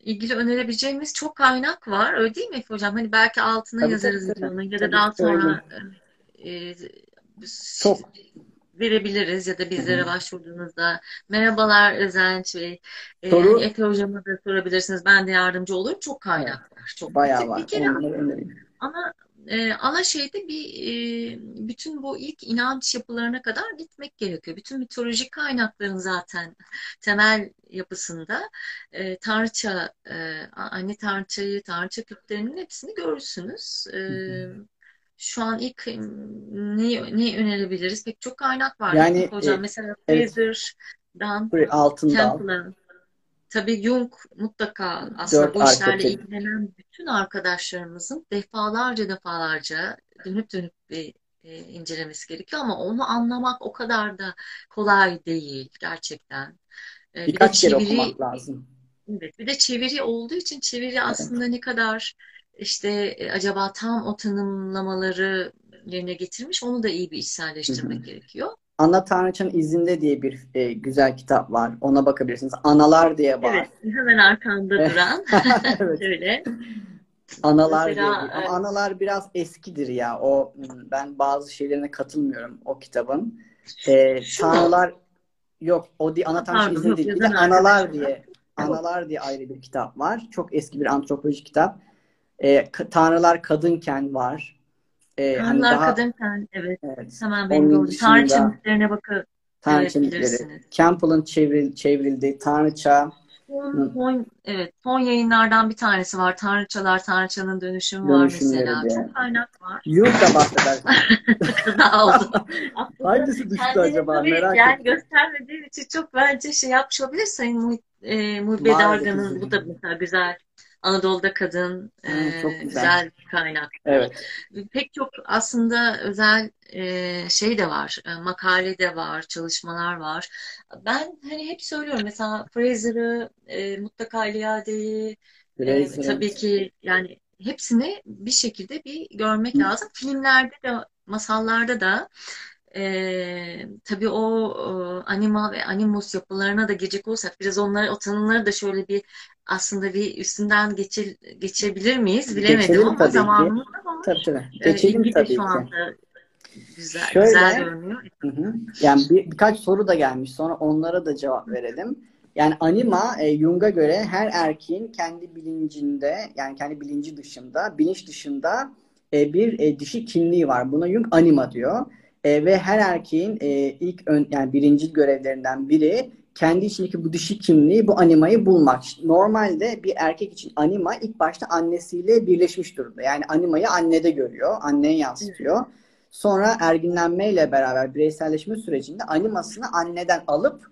ilgili önerebileceğimiz çok kaynak var, öyle değil mi Efe Hocam? Hani belki altına Tabii yazarız tabii videonun ya da Tabii daha sonra e, Çok. verebiliriz ya da bizlere hı. başvurduğunuzda. Merhabalar Özenç Bey. E, hani Soru Efe Hocam'a da sorabilirsiniz. Ben de yardımcı olurum. Çok kaynak var. Çok. bayağı Bir, bir var. kere Onları önereyim. E, ana şeyde bir e, bütün bu ilk inanç yapılarına kadar gitmek gerekiyor. Bütün mitolojik kaynakların zaten temel yapısında e, tanrıça, e, anne tanrıçayı, tanrıça kültlerinin hepsini görürsünüz. E, Hı hı. şu an ilk ne, ne önerebiliriz? Pek çok kaynak var. Yani Hocam e, mesela evet Fraser'dan buraya altında Temple'a Tabii Jung mutlaka aslında dört bu işlerle arketip. ilgilenen bütün arkadaşlarımızın defalarca defalarca dönüp dönüp bir e, incelemesi gerekiyor ama onu anlamak o kadar da kolay değil gerçekten. E, bir de Birkaç çeviri okumak lazım. evet bir de çeviri olduğu için çeviri Evet. aslında ne kadar işte e, acaba tam o tanımlamaları yerine getirmiş onu da iyi bir içselleştirmek gerekiyor. Ana Tanrıçanın izinde diye bir e, güzel kitap var. Ona bakabilirsiniz. Analar diye var. Evet, hemen arkanda duran (laughs) Evet. (laughs) öyle. Analar diye Mesela bir. Ama e, analar biraz eskidir ya. O ben bazı şeylerine katılmıyorum o kitabın. E, mu? Tanrılar yok o değil. Ana izinde yok değil. Bir de Analar diye Analar diye ayrı bir kitap var. Çok eski bir antropoloji kitap. E, ka- Tanrılar kadınken var. E, hani Tanrılar daha Kadınken evet evet. hemen benim dışında mitlerine bakabilirsiniz. Tanrıça mitleri. Campbell'ın çevril, çevrildiği Tanrıça Son, son, evet, son yayınlardan bir tanesi var. Tanrıçalar, Tanrıçanın dönüşümü var mesela. de. Çok kaynak var. Jung da bahseder. Kaza (laughs) oldu. (laughs) Hangisi düştü kendini acaba merak yani ettim. göstermediğim için çok bence şey yapmış olabilir. Sayın Muhit, e, Mağaradaki Dargan'ın bu da mesela güzel. Anadolu'da kadın Ha, e, çok güzel. güzel bir kaynaktır. Evet. Pek çok aslında özel e, şey de var, e, makale de var, çalışmalar var. Ben hani hep söylüyorum mesela Fraser'ı, mutlaka İlyada'yı, e, Fraser, tabii ki yani hepsini bir şekilde bir görmek Hı. lazım. Filmlerde de, masallarda da e, tabii o e, anima ve animus yapılarına da girecek olursak biraz onları, o tanımları da şöyle bir aslında bir üstünden geçir, geçebilir miyiz bilemedim Geçelim ama zamanımız da var. Tabii tabii. E, Geçelim de tabii şu ki. anda güzel, Şöyle, güzel görünüyor. hı hı. Yani bir, birkaç soru da gelmiş. Sonra onlara da cevap verelim. Yani anima e, Jung'a göre her erkeğin kendi bilincinde yani kendi bilinci dışında, bilinç dışında e, bir e, dişi kimliği var. Buna Jung anima diyor. E, ve her erkeğin e, ilk ön, yani birinci görevlerinden biri kendi içindeki bu dişi kimliği, bu animayı bulmak. Normalde bir erkek için anima ilk başta annesiyle birleşmiş durumda. Yani animayı annede görüyor, anneye yansıtıyor. Sonra erginlenmeyle beraber bireyselleşme sürecinde animasını anneden alıp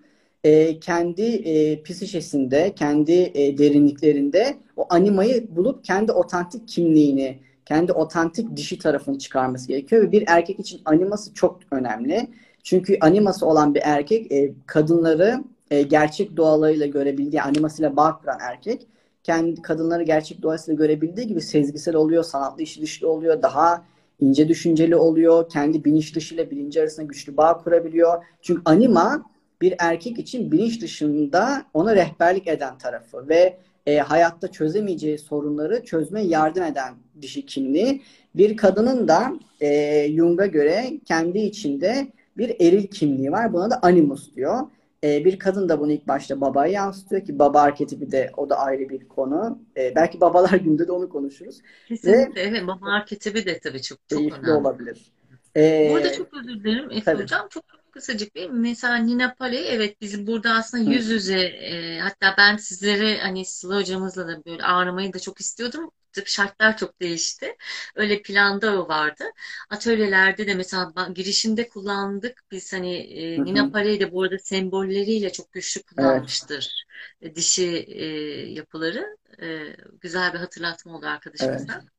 e, kendi e, psişesinde, kendi e, derinliklerinde o animayı bulup kendi otantik kimliğini, kendi otantik dişi tarafını çıkarması gerekiyor. Ve bir erkek için animası çok önemli. Çünkü animası olan bir erkek e, kadınları e, gerçek doğalarıyla görebildiği, animasıyla bağ kuran erkek kendi kadınları gerçek doğasıyla görebildiği gibi sezgisel oluyor, sanatlı işi dışlı oluyor, daha ince düşünceli oluyor, kendi bilinç dışı ile bilinci arasında güçlü bağ kurabiliyor. Çünkü anima bir erkek için bilinç dışında ona rehberlik eden tarafı ve e, hayatta çözemeyeceği sorunları çözmeye yardım eden dişi kimliği. Bir kadının da e, Jung'a göre kendi içinde bir eril kimliği var. Buna da animus diyor. E, bir kadın da bunu ilk başta babaya yansıtıyor ki baba arketipi de o da ayrı bir konu. E, belki babalar (laughs) günde de onu konuşuruz. Kesinlikle evet. Baba arketipi de tabii çok çok önemli. olabilir. E, Burada çok özür dilerim Efe. Hocam. Çok kısacık bir mesela Nina Paley evet biz burada aslında yüz yüze e, hatta ben sizleri hani Sıla hocamızla da böyle ağırlamayı da çok istiyordum. yaptık. Şartlar çok değişti. Öyle planda o vardı. Atölyelerde de mesela girişinde kullandık. Biz hani e, Nina Parey de bu arada sembolleriyle çok güçlü kullanmıştır. Evet. Dişi e, yapıları. E, güzel bir hatırlatma oldu arkadaşımızdan. Evet.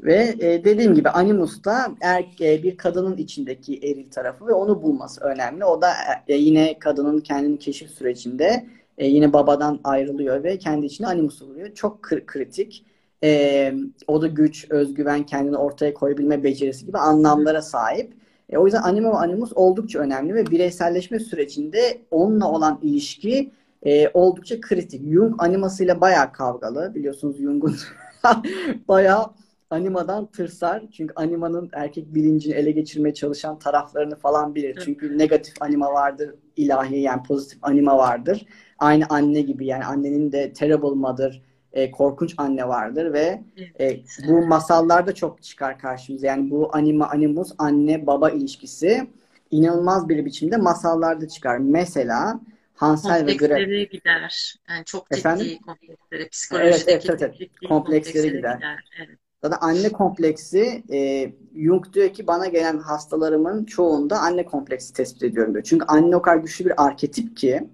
Ve e, dediğim gibi Animus'ta er, e, bir kadının içindeki eril tarafı ve onu bulması önemli. O da e, yine kadının kendini keşif sürecinde e, yine babadan ayrılıyor ve kendi içinde Animus'u buluyor. Çok kır, kritik. E, o da güç, özgüven, kendini ortaya koyabilme becerisi gibi anlamlara sahip. E, o yüzden anime ve animus oldukça önemli ve bireyselleşme sürecinde onunla olan ilişki e, oldukça kritik. Jung animasıyla bayağı kavgalı. Biliyorsunuz Jung'un (laughs) bayağı animadan tırsar. Çünkü animanın erkek bilincini ele geçirmeye çalışan taraflarını falan bilir. Çünkü negatif anima vardır, ilahi yani pozitif anima vardır. Aynı anne gibi yani annenin de terrible mother, e, korkunç anne vardır ve e, bu masallarda çok çıkar karşımıza. Yani bu anima animus anne baba ilişkisi inanılmaz bir biçimde masallarda çıkar. Mesela Hansel ve Gretel gider. Yani çok ciddi Efendim? komplekslere, psikolojideki evet, evet, evet, evet. komplekslere, komplekslere gider. gider. Evet. Zaten anne kompleksi e, Jung diyor ki bana gelen hastalarımın çoğunda anne kompleksi tespit ediyorum diyor. Çünkü anne o kadar güçlü bir arketip ki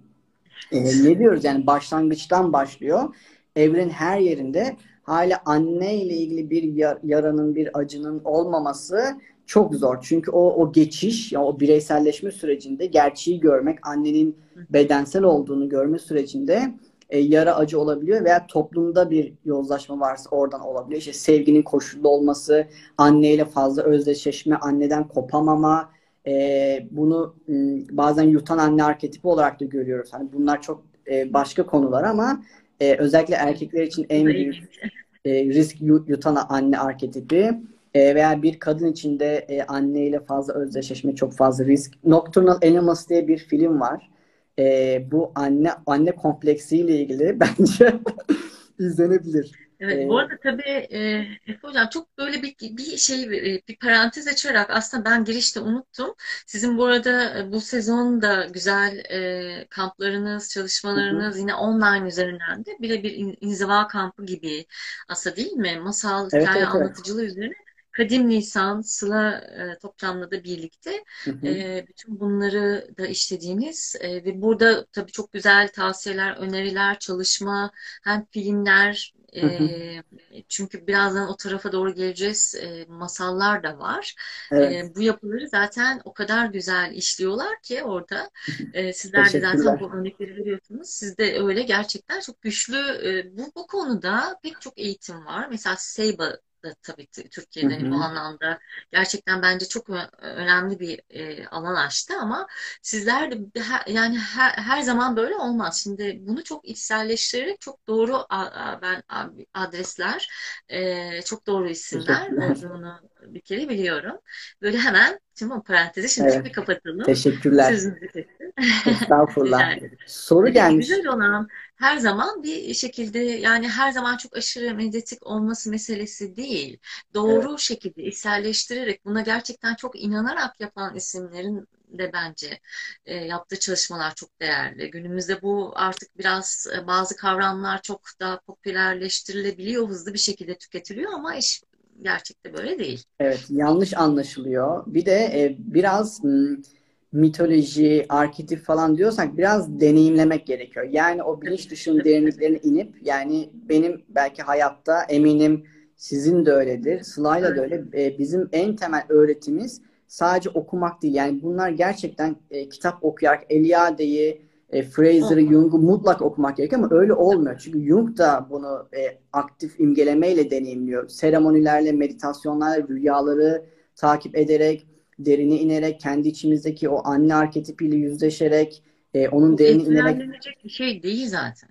e, ne diyoruz yani başlangıçtan başlıyor. Evrenin her yerinde hala anne ile ilgili bir yaranın, bir acının olmaması çok zor. Çünkü o o geçiş, yani o bireyselleşme sürecinde gerçeği görmek, annenin bedensel olduğunu görme sürecinde e, yara acı olabiliyor veya toplumda bir yozlaşma varsa oradan olabiliyor. İşte sevginin koşullu olması, anneyle fazla özdeşleşme, anneden kopamama, e, bunu bazen yutan anne arketipi olarak da görüyoruz. Hani bunlar çok e, başka konular ama e, özellikle erkekler için en büyük e, risk yutan anne arketipi e, veya bir kadın için de e, anneyle fazla özdeşleşme çok fazla risk. Nocturnal Animals diye bir film var e, bu anne anne kompleksiyle ilgili (laughs) bence izlenebilir. Evet, ee, bu arada tabii e, Efe Hocam çok böyle bir, bir şey bir parantez açarak aslında ben girişte unuttum. Sizin bu arada bu sezon da güzel e, kamplarınız, çalışmalarınız hı. yine online üzerinden de bir inziva kampı gibi aslında değil mi? Masal, evet, hikaye evet, anlatıcılığı evet. üzerine Kadim Nisan, Sıla e, Topçam'la da birlikte hı hı. E, bütün bunları da işlediğiniz e, ve burada tabii çok güzel tavsiyeler, öneriler, çalışma, hem filmler hı hı. E, çünkü birazdan o tarafa doğru geleceğiz. E, masallar da var. Evet. E, bu yapıları zaten o kadar güzel işliyorlar ki orada. E, sizler de zaten bu örnekleri veriyorsunuz. Siz de öyle gerçekten çok güçlü. E, bu, bu konuda pek çok eğitim var. Mesela Seiba da tabii Türkiye'de hı hı. bu anlamda gerçekten bence çok önemli bir e, alan açtı ama sizler de her, yani her, her zaman böyle olmaz. Şimdi bunu çok içselleştirerek çok doğru a, a, ben a, adresler, e, çok doğru isimler olduğunu bir kere biliyorum. Böyle hemen Şimdi o parantezi şimdi evet. bir kapatalım. Teşekkürler. Sözünüzü Estağfurullah. (laughs) Soru gelmiş. Güzel olan her zaman bir şekilde yani her zaman çok aşırı medyatik olması meselesi değil. Doğru evet. şekilde içselleştirerek buna gerçekten çok inanarak yapan isimlerin de bence e, yaptığı çalışmalar çok değerli. Günümüzde bu artık biraz e, bazı kavramlar çok daha popülerleştirilebiliyor, hızlı bir şekilde tüketiliyor ama iş gerçekte böyle değil. Evet, yanlış anlaşılıyor. Bir de e, biraz m, mitoloji, arketip falan diyorsak biraz deneyimlemek gerekiyor. Yani o bilinç dışının derinliklerine inip yani benim belki hayatta eminim sizin de öyledir. Sıla'yla da öyle. E, bizim en temel öğretimiz sadece okumak değil. Yani bunlar gerçekten e, kitap okuyarak Eliade'yi, e, Fraser'ı, Jung'u mutlak okumak gerekiyor ama öyle olmuyor. Çünkü Jung da bunu e, aktif imgelemeyle deneyimliyor. Seremonilerle, meditasyonlarla, rüyaları takip ederek, derine inerek, kendi içimizdeki o anne arketipiyle yüzleşerek, e, onun derine inerek. bir şey değil zaten.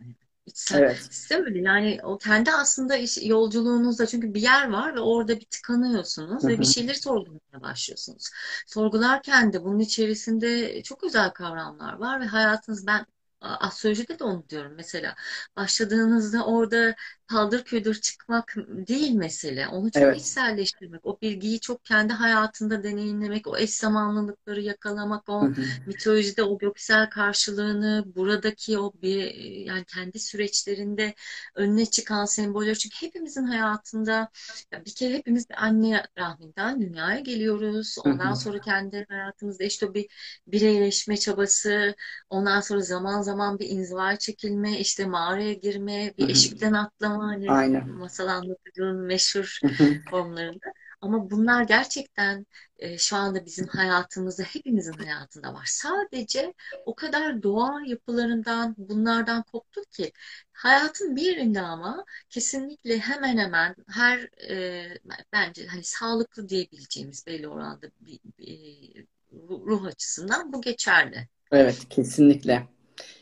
Evet. sistem. Yani o kendi aslında iş, yolculuğunuzda çünkü bir yer var ve orada bir tıkanıyorsunuz ve bir şeyleri sorgulamaya başlıyorsunuz. Sorgularken de bunun içerisinde çok özel kavramlar var ve hayatınız ben astrolojide de onu diyorum mesela. Başladığınızda orada paldır küldür çıkmak değil mesele. Onu çok Evet. içselleştirmek, o bilgiyi çok kendi hayatında deneyimlemek, o eş zamanlılıkları yakalamak, o mitolojide o göksel karşılığını, buradaki o bir yani kendi süreçlerinde önüne çıkan semboller. Çünkü hepimizin hayatında ya bir kere hepimiz bir anne rahminden dünyaya geliyoruz. Ondan sonra kendi hayatımızda işte o bir bireyleşme çabası, ondan sonra zaman zaman bir inzivaya çekilme, işte mağaraya girme, bir hı. eşikten atlama hani Aynen. masal anlatıcının meşhur formlarında. Ama bunlar gerçekten e, şu anda bizim hayatımızda, hepimizin hayatında var. Sadece o kadar doğa yapılarından, bunlardan koptuk ki hayatın bir yerinde ama kesinlikle hemen hemen her e, bence hani sağlıklı diyebileceğimiz belli oranda bir, bir ruh açısından bu geçerli. Evet, kesinlikle.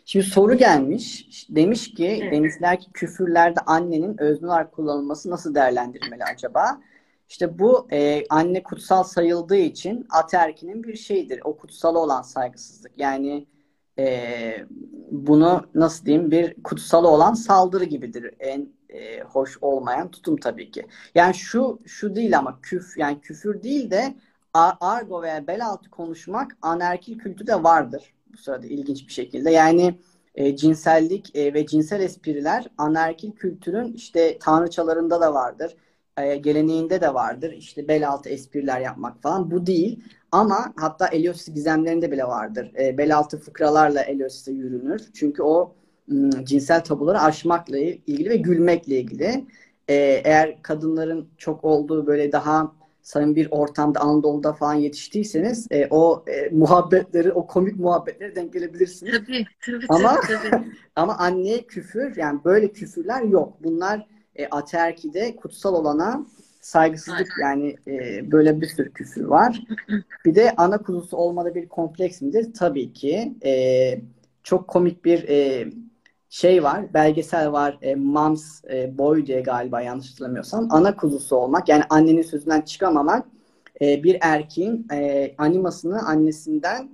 Şimdi soru gelmiş. Demiş ki, Evet. demişler ki küfürlerde annenin öznel olarak kullanılması nasıl değerlendirmeli acaba? İşte bu e, anne kutsal sayıldığı için ataerkinin bir şeyidir. O kutsala olan saygısızlık. Yani e, bunu nasıl diyeyim bir kutsalı olan saldırı gibidir. En e, hoş olmayan tutum tabii ki. Yani şu şu değil ama küf yani küfür değil de argo veya bel altı konuşmak anerkil kültürde vardır bu sırada ilginç bir şekilde. Yani e, cinsellik e, ve cinsel espriler anerkil kültürün işte tanrıçalarında da vardır. E, geleneğinde de vardır. İşte bel altı espriler yapmak falan. Bu değil. Ama hatta Eleusis gizemlerinde bile vardır. E, bel altı fıkralarla Eleusis'e yürünür. Çünkü o m, cinsel tabuları aşmakla ilgili ve gülmekle ilgili. E, eğer kadınların çok olduğu böyle daha samimi bir ortamda Anadolu'da falan yetiştiyseniz e, o e, muhabbetleri, o komik muhabbetleri denk gelebilirsiniz. Tabii, tabii, Ama tabii, tabii. (laughs) ama anneye küfür yani böyle küfürler yok. Bunlar e, ataerkide kutsal olana saygısızlık yani e, böyle bir sürü küfür var. (laughs) Bir de ana kuzusu olmada bir kompleks midir? Tabii ki. E, çok komik bir e, şey var. Belgesel var. E, Moms e, Boy diye galiba yanlış hatırlamıyorsam. Ana kuzusu olmak yani annenin sözünden çıkamamak e, bir erkeğin e, animasını annesinden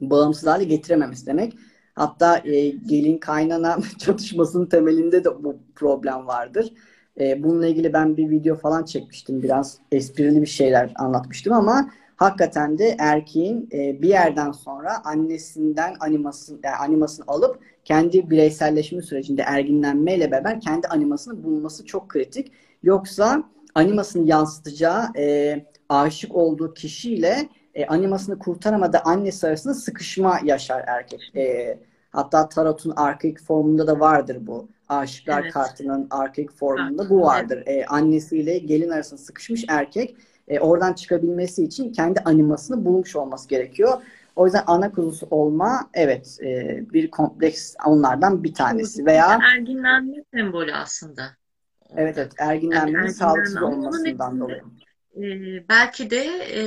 bağımsız hale getirememesi demek. Hatta e, gelin kaynana (laughs) çatışmasının temelinde de bu problem vardır. E, bununla ilgili ben bir video falan çekmiştim. Biraz esprili bir şeyler anlatmıştım ama hakikaten de erkeğin e, bir yerden sonra annesinden animasını, yani animasını alıp kendi bireyselleşme sürecinde erginlenmeyle beraber kendi animasını bulması çok kritik. Yoksa animasını yansıtacağı e, aşık olduğu kişiyle e, animasını kurtaramadığı annesi arasında sıkışma yaşar erkek. E, hatta Tarot'un arkaik formunda da vardır bu. Aşıklar Evet. kartının arkaik formunda bu vardır. E, annesiyle gelin arasında sıkışmış erkek e, oradan çıkabilmesi için kendi animasını bulmuş olması gerekiyor. O yüzden ana kuzusu olma evet e, bir kompleks onlardan bir tanesi veya Erginlenme sembolü aslında. evet evet Yani erginlenmenin erginlenme sağlıksız olmasından dolayı. e, belki de e,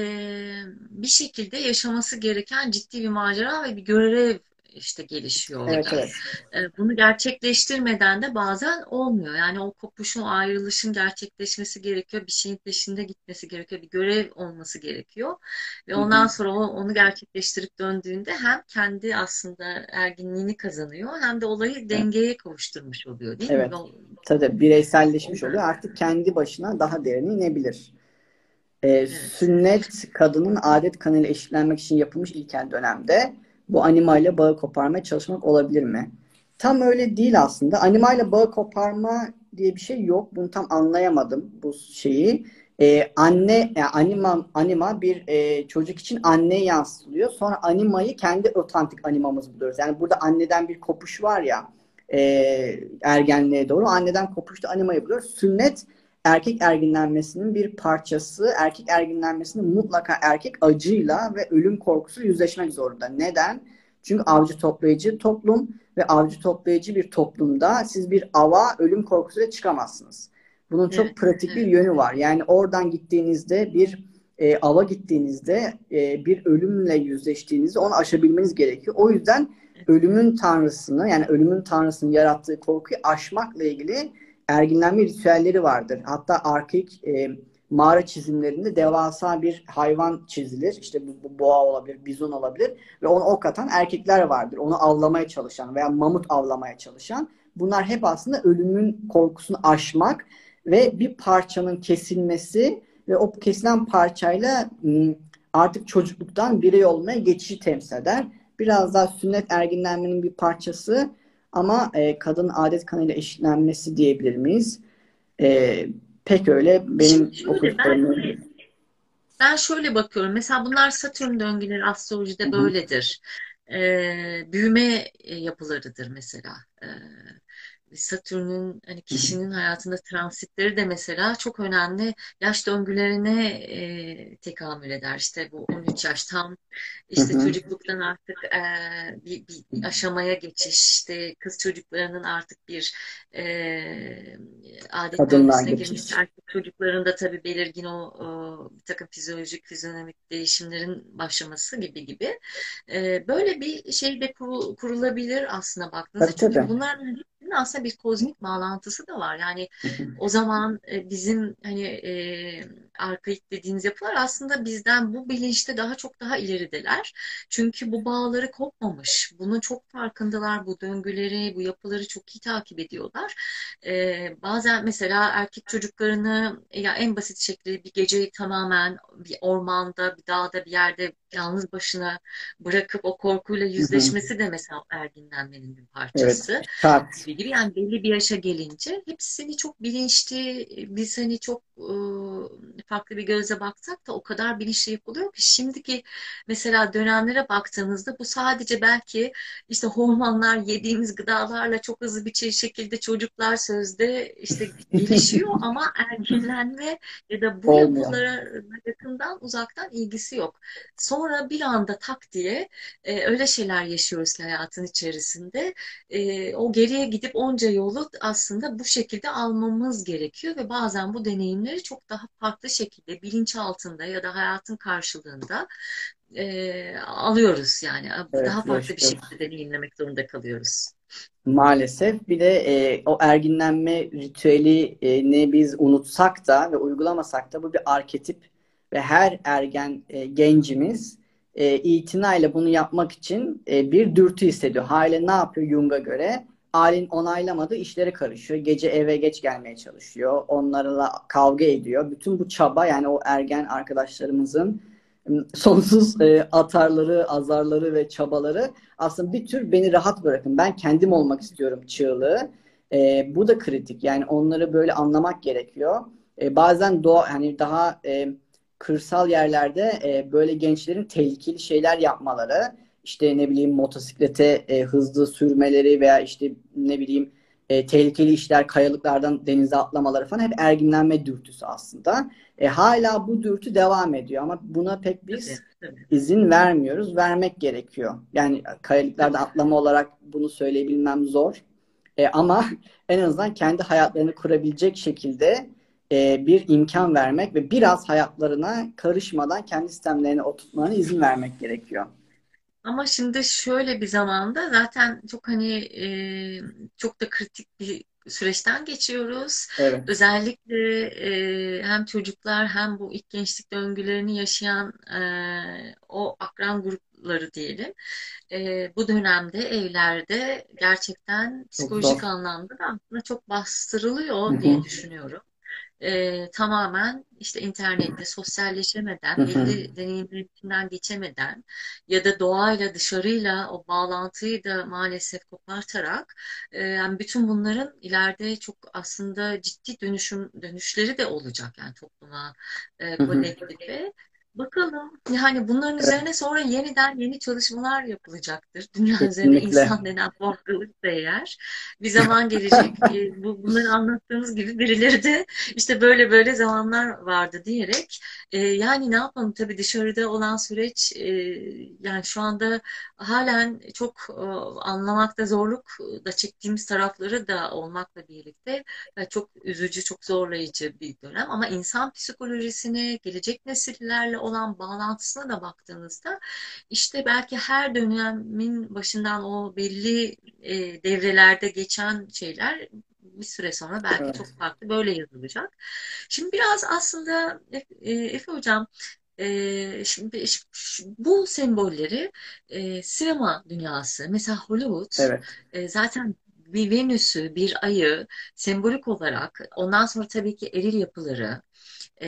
bir şekilde yaşaması gereken ciddi bir macera ve bir görev işte gelişiyor Evet orada. evet. E, bunu gerçekleştirmeden de bazen olmuyor. Yani o kopuşun, ayrılışın gerçekleşmesi gerekiyor. Bir şeyin peşinde gitmesi gerekiyor. Bir görev olması gerekiyor. Ve ondan sonra o, onu gerçekleştirip döndüğünde hem kendi aslında erginliğini kazanıyor hem de olayı Evet. dengeye kavuşturmuş oluyor değil mi? Evet. Tabii bireyselleşmiş oluyor. Artık kendi başına daha derine inebilir. Ee, Evet. sünnet kadının adet kanıyla eşitlenmek için yapılmış ilkel dönemde bu animayla bağı koparmaya çalışmak olabilir mi? Tam öyle değil aslında. Animayla bağı koparma diye bir şey yok. Bunu tam anlayamadım bu şeyi. Ee, anne, yani anima, anima bir e, çocuk için anneye yansıtılıyor. Sonra animayı kendi otantik animamız buluyoruz. Yani burada anneden bir kopuş var ya e, ergenliğe doğru. Anneden kopuşta animayı buluyoruz. Sünnet erkek erginlenmesinin bir parçası. Erkek erginlenmesinde mutlaka erkek acıyla ve ölüm korkusu yüzleşmek zorunda. Neden? Çünkü avcı toplayıcı toplum ve avcı toplayıcı bir toplumda siz bir ava ölüm korkusuyla çıkamazsınız. Bunun çok Evet, pratik bir evet. yönü var. Yani oradan gittiğinizde bir e, ava gittiğinizde e, bir ölümle yüzleştiğinizde onu aşabilmeniz gerekiyor. O yüzden ölümün tanrısını yani ölümün tanrısının yarattığı korkuyu aşmakla ilgili erginlenme ritüelleri vardır. Hatta arkaik e, mağara çizimlerinde devasa bir hayvan çizilir. İşte bu, bu boğa olabilir, bizon olabilir ve onu ok atan erkekler vardır. Onu avlamaya çalışan veya mamut avlamaya çalışan. bunlar hep aslında ölümün korkusunu aşmak ve bir parçanın kesilmesi ve o kesilen parçayla artık çocukluktan birey olmaya geçişi temsil eder. Biraz daha sünnet erginlenmenin bir parçası ama e, kadın adet kanıyla eşitlenmesi diyebilir miyiz? E, pek öyle benim şöyle, ben, ben şöyle bakıyorum. Mesela bunlar Satürn döngüleri astrolojide Hı-hı. böyledir. E, büyüme yapılarıdır mesela. E, Satürn'ün hani kişinin hayatında transitleri de mesela çok önemli yaş döngülerine e, tekamül eder. İşte bu 13 yaş tam işte çocukluktan artık e, bir, bir aşamaya geçiş, işte kız çocuklarının artık bir e, adet döngüsüne girmiş. Erkek çocukların da tabii belirgin o, o bir takım fizyolojik, fizyonomik değişimlerin başlaması gibi gibi. E, böyle bir şey de kurulabilir aslında baktığınızda. Çünkü bunların birbirinin aslında bir kozmik bağlantısı da var. Yani o zaman e, bizim hani e, arkaik dediğimiz yapılar aslında bizden bu bilinçte daha çok daha ilerideler. Çünkü bu bağları kopmamış. Bunun çok farkındalar. Bu döngüleri, bu yapıları çok iyi takip ediyorlar. E, bazen mesela erkek çocuklarını ya en basit şekilde bir geceyi tamamen bir ormanda, bir dağda, bir yerde yalnız başına bırakıp o korkuyla yüzleşmesi de mesela erginlenmenin bir parçası. Evet, şart. Gibi yani belli bir yaşa gelince hepsini çok bilinçli, biz hani çok farklı bir gözle baksak da o kadar bilinçli yapılıyor ki şimdiki mesela dönemlere baktığınızda bu sadece belki işte hormonlar yediğimiz gıdalarla çok hızlı bir şekilde çocuklar sözde işte gelişiyor (laughs) ama erginlenme ya da bu Olmuyor. yapılara yakından uzaktan ilgisi yok. Sonra bir anda tak diye e, öyle şeyler yaşıyoruz hayatın içerisinde. E, o geriye gidip onca yolu aslında bu şekilde almamız gerekiyor ve bazen bu deneyimleri çok daha farklı şekilde bilinç altında ya da hayatın karşılığında e, alıyoruz yani. Evet, daha farklı yaşıyor. bir şekilde deneyimlemek zorunda kalıyoruz. Maalesef bir de e, o erginlenme ritüelini biz unutsak da ve uygulamasak da bu bir arketip ve her ergen e, gencimiz e, itinayla bunu yapmak için e, bir dürtü hissediyor. Hale ne yapıyor Jung'a göre? Ailin onaylamadığı işlere karışıyor. Gece eve geç gelmeye çalışıyor. Onlarla kavga ediyor. Bütün bu çaba yani o ergen arkadaşlarımızın sonsuz e, atarları, azarları ve çabaları aslında bir tür beni rahat bırakın. Ben kendim olmak istiyorum çığlığı. E, bu da kritik. Yani onları böyle anlamak gerekiyor. E, bazen doğa yani daha e, kırsal yerlerde e, böyle gençlerin tehlikeli şeyler yapmaları işte ne bileyim motosiklete e, hızlı sürmeleri veya işte ne bileyim e, tehlikeli işler, kayalıklardan denize atlamaları falan hep erginlenme dürtüsü aslında. E, hala bu dürtü devam ediyor ama buna pek biz izin vermiyoruz. Vermek gerekiyor. Yani kayalıklarda atlama olarak bunu söyleyebilmem zor. E, ama (laughs) en azından kendi hayatlarını kurabilecek şekilde e, bir imkan vermek ve biraz hayatlarına karışmadan kendi sistemlerine oturtmalarına izin vermek gerekiyor. Ama şimdi şöyle bir zamanda zaten çok hani e, çok da kritik bir süreçten geçiyoruz. Evet. Özellikle e, hem çocuklar hem bu ilk gençlik döngülerini yaşayan e, o akran grupları diyelim. E, bu dönemde evlerde gerçekten psikolojik anlamda da aslında çok bastırılıyor Hı-hı. diye düşünüyorum e, tamamen işte internette sosyalleşemeden, belli deneyimlerinden geçemeden ya da doğayla dışarıyla o bağlantıyı da maalesef kopartarak e, yani bütün bunların ileride çok aslında ciddi dönüşüm dönüşleri de olacak yani topluma, e, kolektife. Bakalım. Yani bunların evet. üzerine sonra yeniden yeni çalışmalar yapılacaktır. Dünya Kesinlikle. üzerinde insan denen farklılık da eğer. Bir zaman gelecek. (laughs) E, bu, bunları anlattığımız gibi birileri de işte böyle böyle zamanlar vardı diyerek e, yani ne yapalım tabii dışarıda olan süreç e, yani şu anda halen çok e, anlamakta zorluk da çektiğimiz tarafları da olmakla birlikte e, çok üzücü, çok zorlayıcı bir dönem. Ama insan psikolojisine, gelecek nesillerle olan bağlantısına da baktığınızda işte belki her dönemin başından o belli e, devrelerde geçen şeyler bir süre sonra belki evet. çok farklı böyle yazılacak. Şimdi biraz aslında e, Efe Hocam e, şimdi bu sembolleri e, sinema dünyası mesela Hollywood evet. e, zaten bir Venüs'ü, bir ayı sembolik olarak ondan sonra tabii ki eril yapıları e,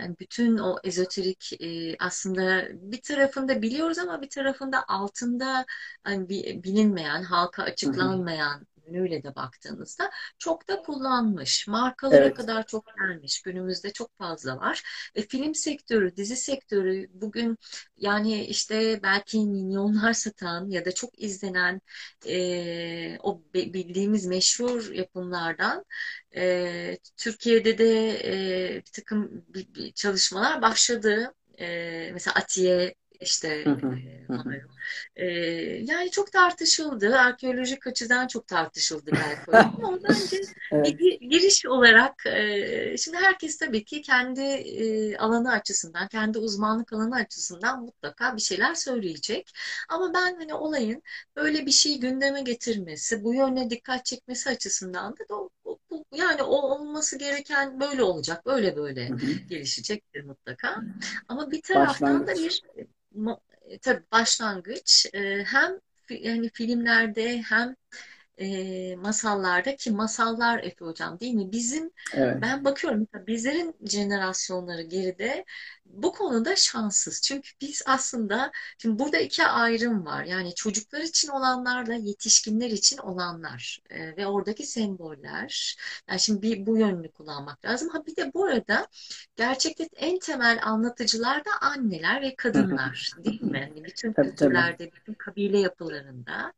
yani bütün o ezoterik e, aslında bir tarafında biliyoruz ama bir tarafında altında hani bilinmeyen, halka açıklanmayan yönüyle de baktığınızda çok da kullanmış. Markalara evet. kadar çok gelmiş. Günümüzde çok fazla var. Ve film sektörü, dizi sektörü bugün yani işte belki milyonlar (laughs) satan ya da çok izlenen e, o bildiğimiz meşhur yapımlardan e, Türkiye'de de e, bir takım çalışmalar başladı. E, mesela Atiye işte hı hı, hı. E, yani çok tartışıldı. Arkeolojik açıdan çok tartışıldı belki. (laughs) Ama bence evet. bir giriş olarak e, şimdi herkes tabii ki kendi e, alanı açısından, kendi uzmanlık alanı açısından mutlaka bir şeyler söyleyecek. Ama ben hani olayın böyle bir şeyi gündeme getirmesi, bu yöne dikkat çekmesi açısından da bu, yani o olması gereken böyle olacak, böyle böyle gelişecektir mutlaka. Ama bir taraftan da bir e, tabii başlangıç e, hem yani filmlerde hem e, masallarda ki masallar Efe Hocam değil mi? Bizim evet. ben bakıyorum bizlerin jenerasyonları geride bu konuda şanssız. Çünkü biz aslında şimdi burada iki ayrım var. Yani çocuklar için olanlarla yetişkinler için olanlar e, ve oradaki semboller. Yani şimdi bir bu yönünü kullanmak lazım. Ha bir de bu arada gerçekten en temel anlatıcılar da anneler ve kadınlar değil mi? Yani bütün kültürlerde, bütün kabile yapılarında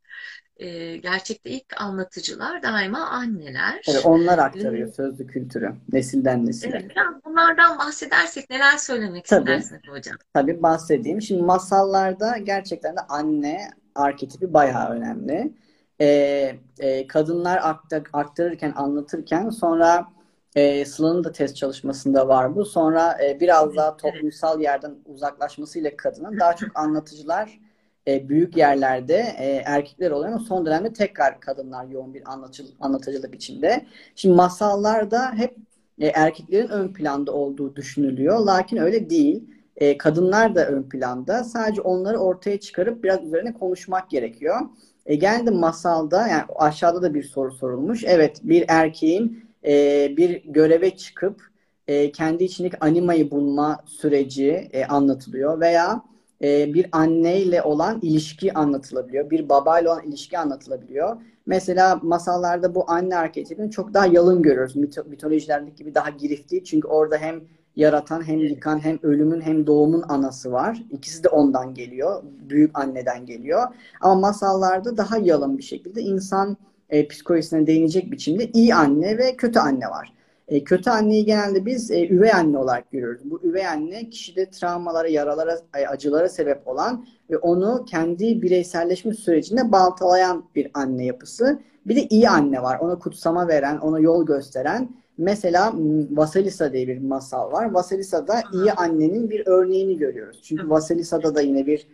e, gerçekte ilk anlatıcılar daima anneler. Evet, onlar aktarıyor ee, sözlü kültürü nesilden nesile. Evet, biraz bunlardan bahsedersek neler söylemek tabii, istersiniz hocam? Tabii bahsedeyim. Şimdi masallarda gerçekten de anne arketipi bayağı önemli. Ee, e, kadınlar aktar, aktarırken, anlatırken sonra e, Sıla'nın da test çalışmasında var bu. Sonra e, biraz daha toplumsal yerden uzaklaşmasıyla kadının daha çok anlatıcılar e, büyük yerlerde e, erkekler oluyor ama son dönemde tekrar kadınlar yoğun bir anlatıcı, anlatıcılık içinde. Şimdi masallarda hep e, erkeklerin ön planda olduğu düşünülüyor. Lakin öyle değil. E, kadınlar da ön planda. Sadece onları ortaya çıkarıp biraz üzerine konuşmak gerekiyor. E, geldi masalda yani aşağıda da bir soru sorulmuş. Evet bir erkeğin e, bir göreve çıkıp e, kendi içindeki animayı bulma süreci e, anlatılıyor veya e, bir anneyle olan ilişki anlatılabiliyor. Bir babayla olan ilişki anlatılabiliyor. Mesela masallarda bu anne arketipini çok daha yalın görüyoruz. Mito mitolojilerdeki gibi daha girifti. Çünkü orada hem yaratan hem yıkan hem ölümün hem doğumun anası var. İkisi de ondan geliyor. Büyük anneden geliyor. Ama masallarda daha yalın bir şekilde insan e, psikolojisine değinecek biçimde iyi anne ve kötü anne var. E, kötü anneyi genelde biz e, üvey anne olarak görüyoruz. Bu üvey anne kişide travmalara, yaralara, acılara sebep olan ve onu kendi bireyselleşme sürecinde baltalayan bir anne yapısı. Bir de iyi anne var. Ona kutsama veren, ona yol gösteren. Mesela Vasilisa diye bir masal var. Vasilisa'da iyi annenin bir örneğini görüyoruz. Çünkü Vasilisa'da da yine bir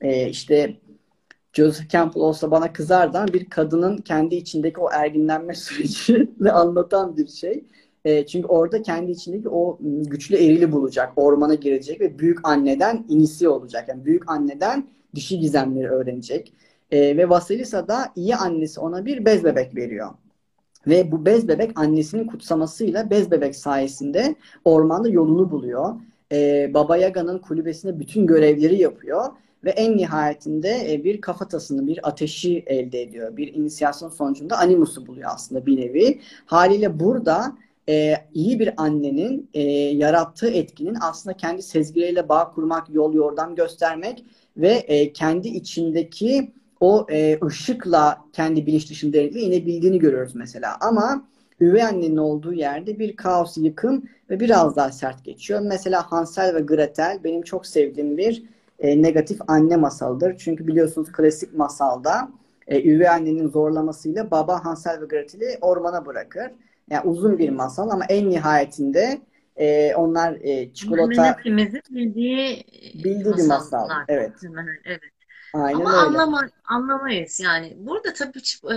e, işte Joseph Campbell olsa bana kızardı ama bir kadının kendi içindeki o erginlenme (laughs) sürecini anlatan bir şey. E, çünkü orada kendi içindeki o güçlü erili bulacak, ormana girecek ve büyük anneden inisiye olacak. Yani büyük anneden dişi gizemleri öğrenecek. E, ve Vasilisa da iyi annesi ona bir bez bebek veriyor. Ve bu bez bebek annesinin kutsamasıyla bez bebek sayesinde ormanda yolunu buluyor. E, Baba Yaga'nın kulübesinde bütün görevleri yapıyor. Ve en nihayetinde e, bir kafatasını, bir ateşi elde ediyor. Bir inisiyasyon sonucunda animusu buluyor aslında bir nevi. Haliyle burada e, iyi bir annenin e, yarattığı etkinin aslında kendi sezgileriyle bağ kurmak, yol yordam göstermek ve e, kendi içindeki o e, ışıkla kendi bilinç dışında inebildiğini görüyoruz mesela. Ama üvey annenin olduğu yerde bir kaos, yıkım ve biraz daha sert geçiyor. Mesela Hansel ve Gretel benim çok sevdiğim bir e, negatif anne masalıdır. Çünkü biliyorsunuz klasik masalda e, üvey annenin zorlamasıyla baba Hansel ve Gretel'i ormana bırakır. Yani uzun bir masal ama en nihayetinde e, onlar e, çikolata hepimizin bildiği bildiği bir masal. Evet. Evet. Aynen Ama öyle. anlama, anlamayız yani. Burada tabii e,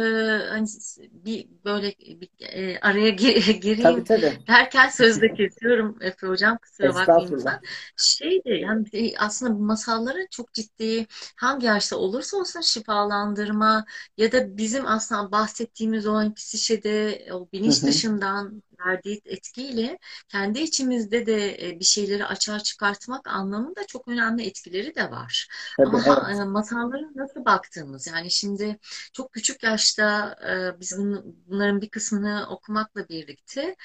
hani bir böyle bir, e, araya gi- (laughs) Tabii gireyim tabii. derken sözde kesiyorum Efe Hocam kusura bakmayın lütfen. Şey de yani de aslında masalların çok ciddi hangi yaşta olursa olsun şifalandırma ya da bizim aslında bahsettiğimiz o psişede o bilinç dışından verdiği etkiyle kendi içimizde de e, bir şeyleri açığa çıkartmak anlamında çok önemli etkileri de var. Tabii Ama evet. e, masallara nasıl baktığımız yani şimdi çok küçük yaşta e, biz bunların bir kısmını okumakla birlikte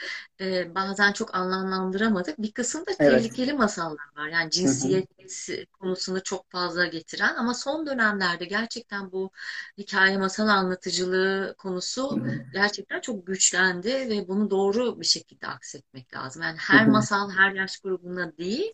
bazen çok anlamlandıramadık. Bir kısım da Evet. tehlikeli masallar var. Yani Hı hı. cinsiyet konusunu çok fazla getiren ama son dönemlerde gerçekten bu hikaye masal anlatıcılığı Hı konusu hı. gerçekten çok güçlendi ve bunu doğru bir şekilde aksetmek lazım. Yani her hı. masal her yaş grubuna değil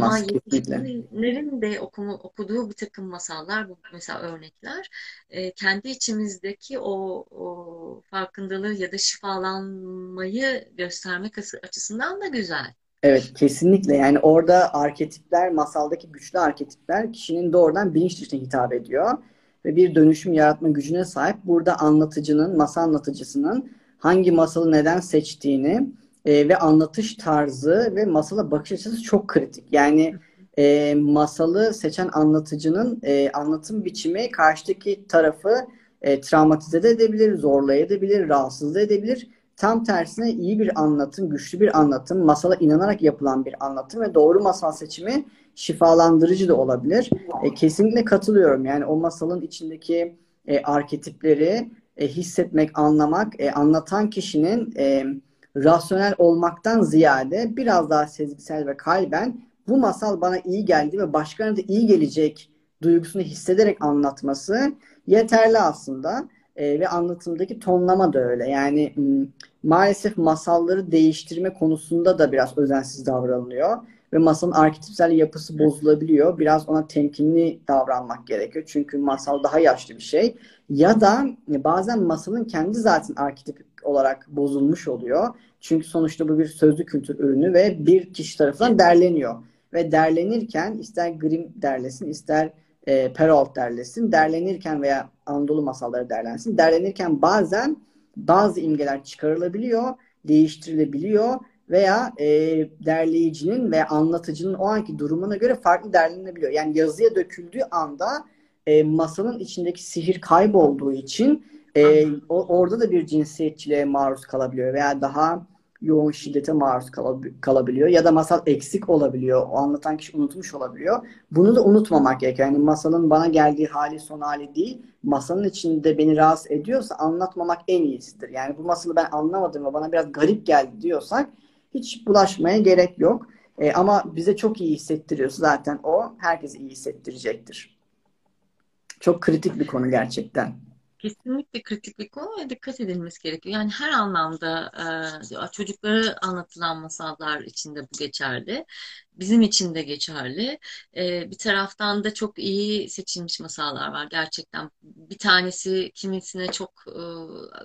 ama Anlatılmaz kesinlikle. yetişkinlerin de okumu, okuduğu bir takım masallar, bu mesela örnekler, e, kendi içimizdeki o, o farkındalığı ya da şifalanmayı göstermek açı- açısından da güzel. Evet, kesinlikle. Yani orada arketipler, masaldaki güçlü arketipler kişinin doğrudan bilinç dışına hitap ediyor ve bir dönüşüm yaratma gücüne sahip. Burada anlatıcının, masal anlatıcısının hangi masalı neden seçtiğini e, ve anlatış tarzı ve masala bakış açısı çok kritik. Yani e, masalı seçen anlatıcının e, anlatım biçimi karşıdaki tarafı e, travmatize de edebilir, zorlayabilir, rahatsız da edebilir. Tam tersine iyi bir anlatım, güçlü bir anlatım, masala inanarak yapılan bir anlatım ve doğru masal seçimi şifalandırıcı da olabilir. E, kesinlikle katılıyorum. Yani o masalın içindeki e, arketipleri e, hissetmek, anlamak, e, anlatan kişinin e, rasyonel olmaktan ziyade biraz daha sezgisel ve kalben bu masal bana iyi geldi ve başkalarına da iyi gelecek duygusunu hissederek anlatması yeterli aslında. E, ve anlatımdaki tonlama da öyle. Yani maalesef masalları değiştirme konusunda da biraz özensiz davranılıyor ve masalın arketipsel yapısı bozulabiliyor. Biraz ona temkinli davranmak gerekiyor. Çünkü masal daha yaşlı bir şey. Ya da bazen masalın kendi zaten arketip olarak bozulmuş oluyor. Çünkü sonuçta bu bir sözlü kültür ürünü ve bir kişi tarafından derleniyor. Ve derlenirken ister Grimm derlesin, ister e, Perrault derlesin. Derlenirken veya Anadolu masalları derlensin. Derlenirken bazen bazı imgeler çıkarılabiliyor, değiştirilebiliyor veya e, derleyicinin ve anlatıcının o anki durumuna göre farklı derlenebiliyor. Yani yazıya döküldüğü anda e, masanın içindeki sihir kaybolduğu için e, o, orada da bir cinsiyetçiliğe maruz kalabiliyor veya daha yoğun şiddete maruz kalab- kalabiliyor ya da masal eksik olabiliyor. O anlatan kişi unutmuş olabiliyor. Bunu da unutmamak gerekiyor. Yani masalın bana geldiği hali son hali değil. Masalın içinde beni rahatsız ediyorsa anlatmamak en iyisidir. Yani bu masalı ben anlamadım ve bana biraz garip geldi diyorsak hiç bulaşmaya gerek yok. E, ama bize çok iyi hissettiriyorsa zaten o herkese iyi hissettirecektir. Çok kritik bir konu gerçekten. Kesinlikle kritik bir konu ve dikkat edilmesi gerekiyor. Yani her anlamda çocuklara anlatılan masallar içinde bu geçerli. Bizim için de geçerli. E, bir taraftan da çok iyi seçilmiş masallar var gerçekten. Bir tanesi kimisine çok e,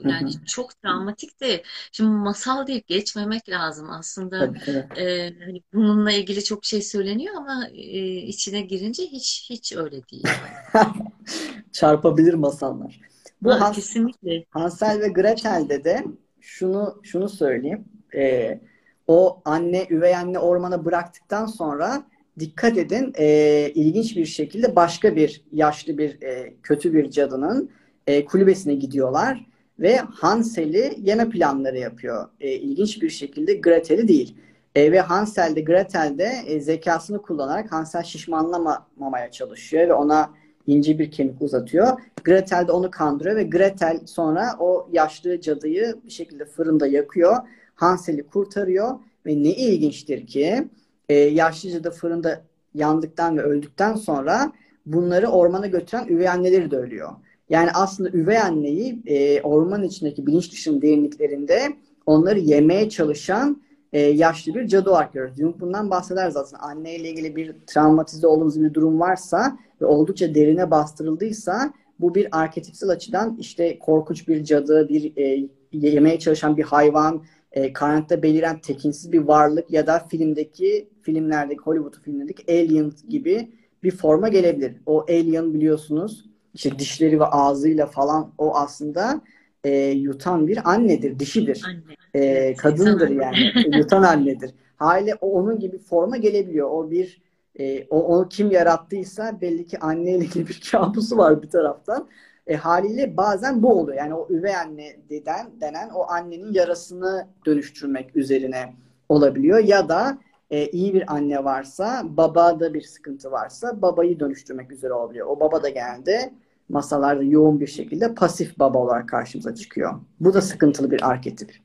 yani çok travmatik de şimdi masal deyip geçmemek lazım. Aslında e, hani bununla ilgili çok şey söyleniyor ama e, içine girince hiç hiç öyle değil. (laughs) Çarpabilir masallar. Bu Ha, Hans, kesinlikle. Hansel ve Gretel'de de şunu şunu söyleyeyim. Ee, o anne, üvey anne ormana bıraktıktan sonra dikkat edin e, ilginç bir şekilde başka bir yaşlı bir e, kötü bir cadının e, kulübesine gidiyorlar ve Hansel'i yeme planları yapıyor. E, ilginç bir şekilde Gretel'i değil. E, ve Hansel de Gretel de e, zekasını kullanarak Hansel şişmanlamamaya çalışıyor ve ona ince bir kemik uzatıyor. Gretel de onu kandırıyor ve Gretel sonra o yaşlı cadıyı bir şekilde fırında yakıyor. Hansel'i kurtarıyor ve ne ilginçtir ki e, yaşlı cadı fırında yandıktan ve öldükten sonra bunları ormana götüren üvey anneleri de ölüyor. Yani aslında üvey anneyi e, orman içindeki bilinç dışının derinliklerinde onları yemeye çalışan e, yaşlı bir cadı olarak görüyoruz. Jung bundan bahseder zaten. Anneyle ilgili bir travmatize olduğumuz bir durum varsa ve oldukça derine bastırıldıysa bu bir arketipsel açıdan işte korkunç bir cadı, bir e, yemeye çalışan bir hayvan, e, karanlıkta beliren tekinsiz bir varlık ya da filmdeki filmlerdeki Hollywood filmlerindeki Alien gibi bir forma gelebilir. O alien biliyorsunuz işte dişleri ve ağzıyla falan o aslında e, yutan bir annedir, dişidir. Anne. E, kadındır yani. yutan annedir. Hale o onun gibi forma gelebiliyor. O bir e, o onu kim yarattıysa belli ki anneyle ilgili bir kabusu var bir taraftan. E, haliyle bazen bu oluyor. Yani o üvey anne deden, denen o annenin yarasını dönüştürmek üzerine olabiliyor. Ya da e, iyi bir anne varsa, babada bir sıkıntı varsa babayı dönüştürmek üzere olabiliyor. O baba da genelde masalarda yoğun bir şekilde pasif baba olarak karşımıza çıkyor. Bu da sıkıntılı bir arketip.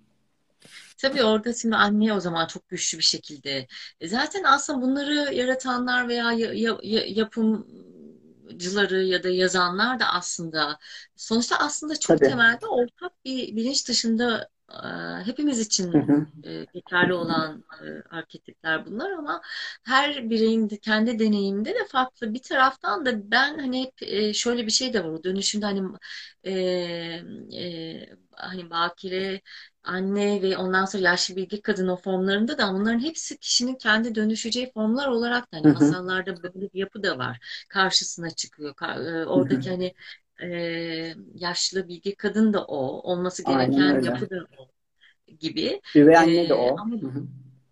Tabii orada şimdi anne o zaman çok güçlü bir şekilde. E, zaten aslında bunları yaratanlar veya ya, ya, yapımcıları ya da yazanlar da aslında sonuçta aslında çok Tabii. temelde ortak bir bilinç dışında hepimiz için hı hı. geçerli olan arketipler bunlar ama her bireyin kendi deneyiminde de farklı. Bir taraftan da ben hani hep şöyle bir şey de var o dönüşümde hani e, e, hani bakire anne ve ondan sonra yaşlı bilgi kadın o formlarında da bunların hepsi kişinin kendi dönüşeceği formlar olarak da hani masallarda böyle bir yapı da var. Karşısına çıkıyor. Oradaki hani e, yaşlı bilgi kadın da o. Olması gereken yapı da o gibi. Üvey anne de o. Ama,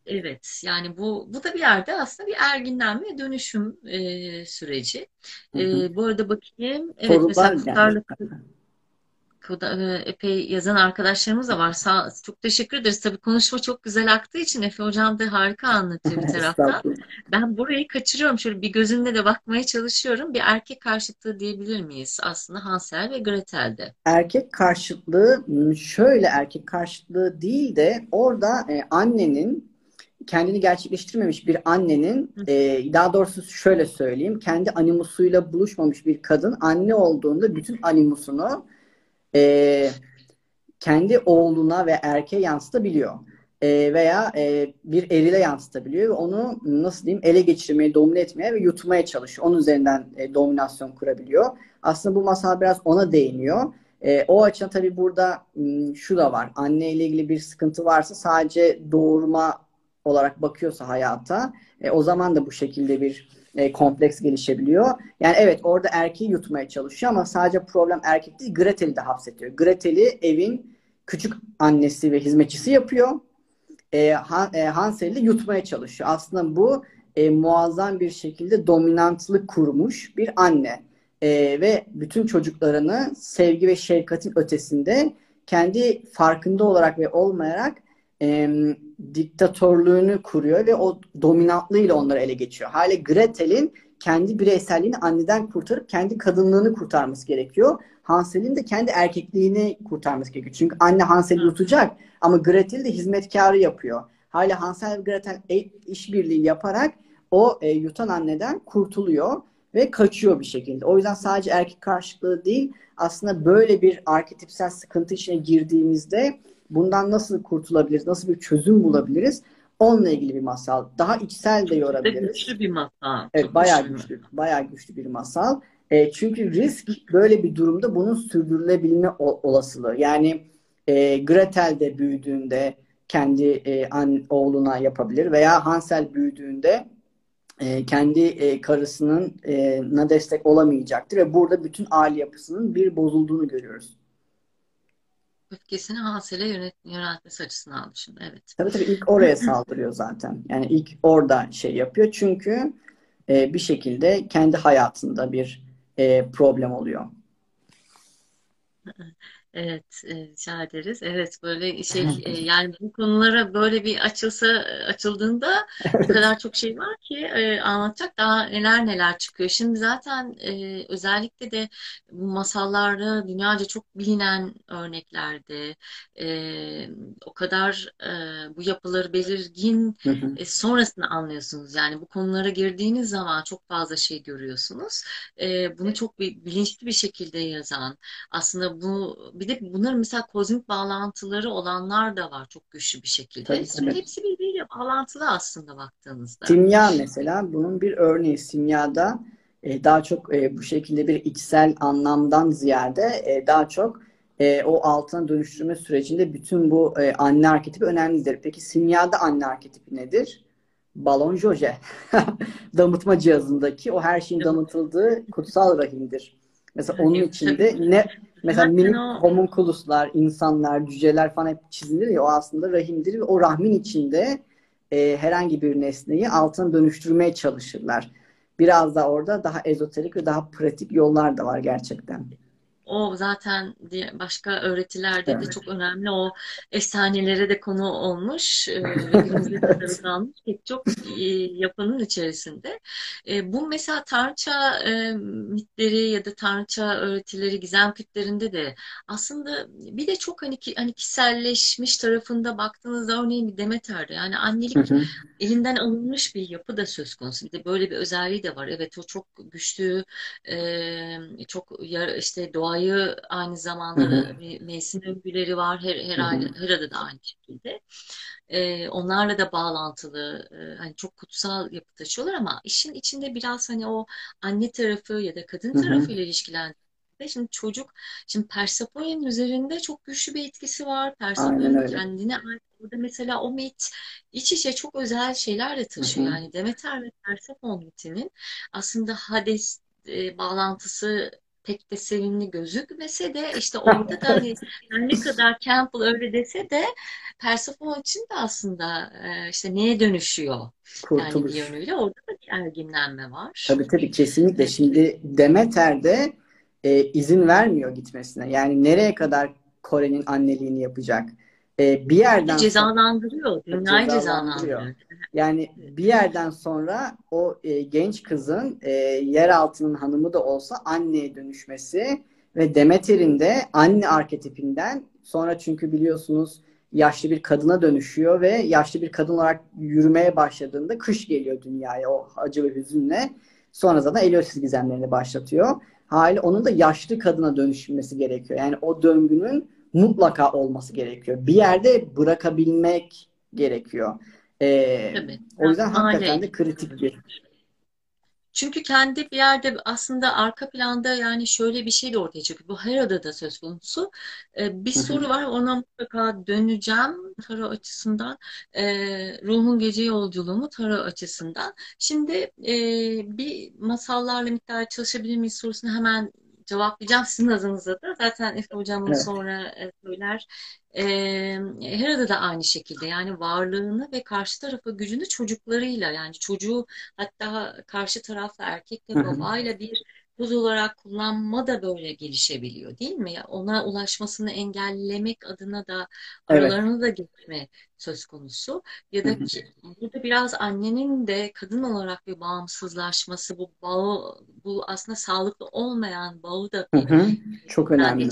Evet yani bu bu da bir yerde aslında bir erginlenme dönüşüm e, süreci. E, bu arada bakayım. Evet Sorular mesela yani epey yazan arkadaşlarımız da var. Sağ, çok teşekkür ederiz. Tabii konuşma çok güzel aktığı için Efe Hocam da harika anlatıyor bir (laughs) taraftan. ben burayı kaçırıyorum. Şöyle bir gözümle de bakmaya çalışıyorum. Bir erkek karşıtlığı diyebilir miyiz aslında Hansel ve Gretel'de? Erkek karşıtlığı şöyle erkek karşıtlığı değil de orada e, annenin kendini gerçekleştirmemiş bir annenin e, daha doğrusu şöyle söyleyeyim kendi animusuyla buluşmamış bir kadın anne olduğunda bütün animusunu e, kendi oğluna ve erkeğe yansıtabiliyor. E, veya e, bir erile yansıtabiliyor ve onu nasıl diyeyim ele geçirmeye, domine etmeye ve yutmaya çalışıyor. Onun üzerinden e, dominasyon kurabiliyor. Aslında bu masal biraz ona değiniyor. E, o açıdan tabii burada m, şu da var. Anne ile ilgili bir sıkıntı varsa sadece doğurma olarak bakıyorsa hayata e, o zaman da bu şekilde bir e, kompleks gelişebiliyor. Yani evet orada erkeği yutmaya çalışıyor ama sadece problem erkek değil Gretel'i de hapsediyor. Gretel'i evin küçük annesi ve hizmetçisi yapıyor. E, Han, e, Hansel'i yutmaya çalışıyor. Aslında bu e, muazzam bir şekilde dominantlık kurmuş bir anne. E, ve bütün çocuklarını sevgi ve şefkatin ötesinde kendi farkında olarak ve olmayarak e, diktatörlüğünü kuruyor ve o dominantlığıyla onları ele geçiyor. Hale Gretel'in kendi bireyselliğini anneden kurtarıp kendi kadınlığını kurtarması gerekiyor. Hansel'in de kendi erkekliğini kurtarması gerekiyor. Çünkü anne Hansel'i yutacak ama Gretel de hizmetkarı yapıyor. Hale Hansel ve Gretel işbirliği yaparak o e, yutan anneden kurtuluyor ve kaçıyor bir şekilde. O yüzden sadece erkek karşılığı değil aslında böyle bir arketipsel sıkıntı içine girdiğimizde bundan nasıl kurtulabiliriz, nasıl bir çözüm bulabiliriz? Onunla ilgili bir masal. Daha içsel de yorabiliriz. Güçlü bir masal. Evet, Çok bayağı güçlü. güçlü. Bayağı güçlü bir masal. E, çünkü risk böyle bir durumda bunun sürdürülebilme olasılığı. Yani e, Gretel de büyüdüğünde kendi e, an, oğluna yapabilir veya Hansel büyüdüğünde e, kendi e, karısının e, na destek olamayacaktır ve burada bütün aile yapısının bir bozulduğunu görüyoruz öfkesini Hasel'e yönet, yöneltmesi açısından düşün. Evet. Tabii tabii ilk oraya saldırıyor zaten. Yani ilk orada şey yapıyor. Çünkü e, bir şekilde kendi hayatında bir e, problem oluyor. Evet, e, rica ederiz. Evet, böyle şey (laughs) e, yani bu konulara böyle bir açılsa açıldığında o kadar çok şey var ki e, anlatacak daha neler neler çıkıyor. Şimdi zaten özellikle de bu masallarda dünyaca çok bilinen örneklerde o kadar bu yapıları belirgin sonrasını anlıyorsunuz. Yani bu konulara girdiğiniz zaman çok fazla şey görüyorsunuz. Bunu çok bilinçli bir şekilde yazan aslında bu bir de bunların mesela kozmik bağlantıları olanlar da var çok güçlü bir şekilde. Tabii, tabii. Hepsi birbiriyle bağlantılı aslında baktığınızda. Simya mesela bunun bir örneği. Simyada e, daha çok e, bu şekilde bir içsel anlamdan ziyade e, daha çok e, o altına dönüştürme sürecinde bütün bu e, anne arketipi önemlidir. Peki simyada anne arketipi nedir? balon joje. (laughs) Damıtma cihazındaki o her şeyin damıtıldığı kutsal rahimdir. Mesela onun içinde ne mesela minik homunculuslar, insanlar, cüceler falan hep çizilir ya o aslında rahimdir ve o rahmin içinde e, herhangi bir nesneyi altına dönüştürmeye çalışırlar. Biraz da orada daha ezoterik ve daha pratik yollar da var gerçekten. O zaten başka öğretilerde evet. de çok önemli. O efsanelere de konu olmuş. E, (laughs) günümüzde de kalmış pek çok e, yapının içerisinde. E, bu mesela Tanrıça mitleri ya da Tanrıça öğretileri gizem kütlerinde de aslında bir de çok hani hani kişiselleşmiş tarafında baktığınızda örneğin bir Demeter'de yani annelik hı hı. elinden alınmış bir yapı da söz konusu. Bir de böyle bir özelliği de var. Evet o çok güçlü çok işte doğayı ayı aynı zamanda hı hı. mevsim övgüleri var. Her, her, hı hı. her adı da aynı şekilde. Ee, onlarla da bağlantılı e, hani çok kutsal yapı taşıyorlar ama işin içinde biraz hani o anne tarafı ya da kadın tarafı ile ilişkilen Şimdi çocuk, şimdi Persephone'nin üzerinde çok güçlü bir etkisi var. Persephone'nin kendine. Burada mesela o mit iç içe çok özel şeyler de taşıyor. Hı hı. Yani Demeter ve Persephone mitinin aslında Hades e, bağlantısı pek de sevimli gözükmese de işte orada da hani ne kadar Campbell öyle dese de Persephone için de aslında e, işte neye dönüşüyor? Kurtuluş. Yani bir yönüyle orada da bir erginlenme var. Tabii tabii kesinlikle. Şimdi Demeter de e, izin vermiyor gitmesine. Yani nereye kadar Kore'nin anneliğini yapacak? E, bir yerden cezalandırıyor. Dünyayı cezalandırıyor. Yani bir yerden sonra o e, genç kızın e, yer altının hanımı da olsa anneye dönüşmesi ve Demeter'in de anne arketipinden sonra çünkü biliyorsunuz yaşlı bir kadına dönüşüyor ve yaşlı bir kadın olarak yürümeye başladığında kış geliyor dünyaya o acı ve hüzünle. Sonra zaten Eleusis gizemlerini başlatıyor. Hali onun da yaşlı kadına dönüşmesi gerekiyor. Yani o döngünün mutlaka olması gerekiyor. Bir yerde bırakabilmek gerekiyor. Ee, Tabii. O yüzden yani hakikaten de kritik bir. Çünkü kendi bir yerde aslında arka planda yani şöyle bir şey de ortaya çıkıyor. Bu her adada söz konusu. Ee, bir soru var ona mutlaka döneceğim tarot açısından. Ee, ruhun gece yolculuğu mu tarot açısından. Şimdi e, bir masallarla miktar çalışabilir miyiz sorusunu hemen cevaplayacağım sizin adınıza da. Zaten Efe Hocam evet. sonra e, söyler. E, Hera'da da aynı şekilde yani varlığını ve karşı tarafa gücünü çocuklarıyla yani çocuğu hatta karşı tarafta erkekle babayla bir buz olarak kullanma da böyle gelişebiliyor değil mi? Ona ulaşmasını engellemek adına da aralarına evet. da geçme söz konusu. Ya da ki, burada biraz annenin de kadın olarak bir bağımsızlaşması, bu bağı, bu aslında sağlıklı olmayan bağı da bir, hı hı. çok önemli.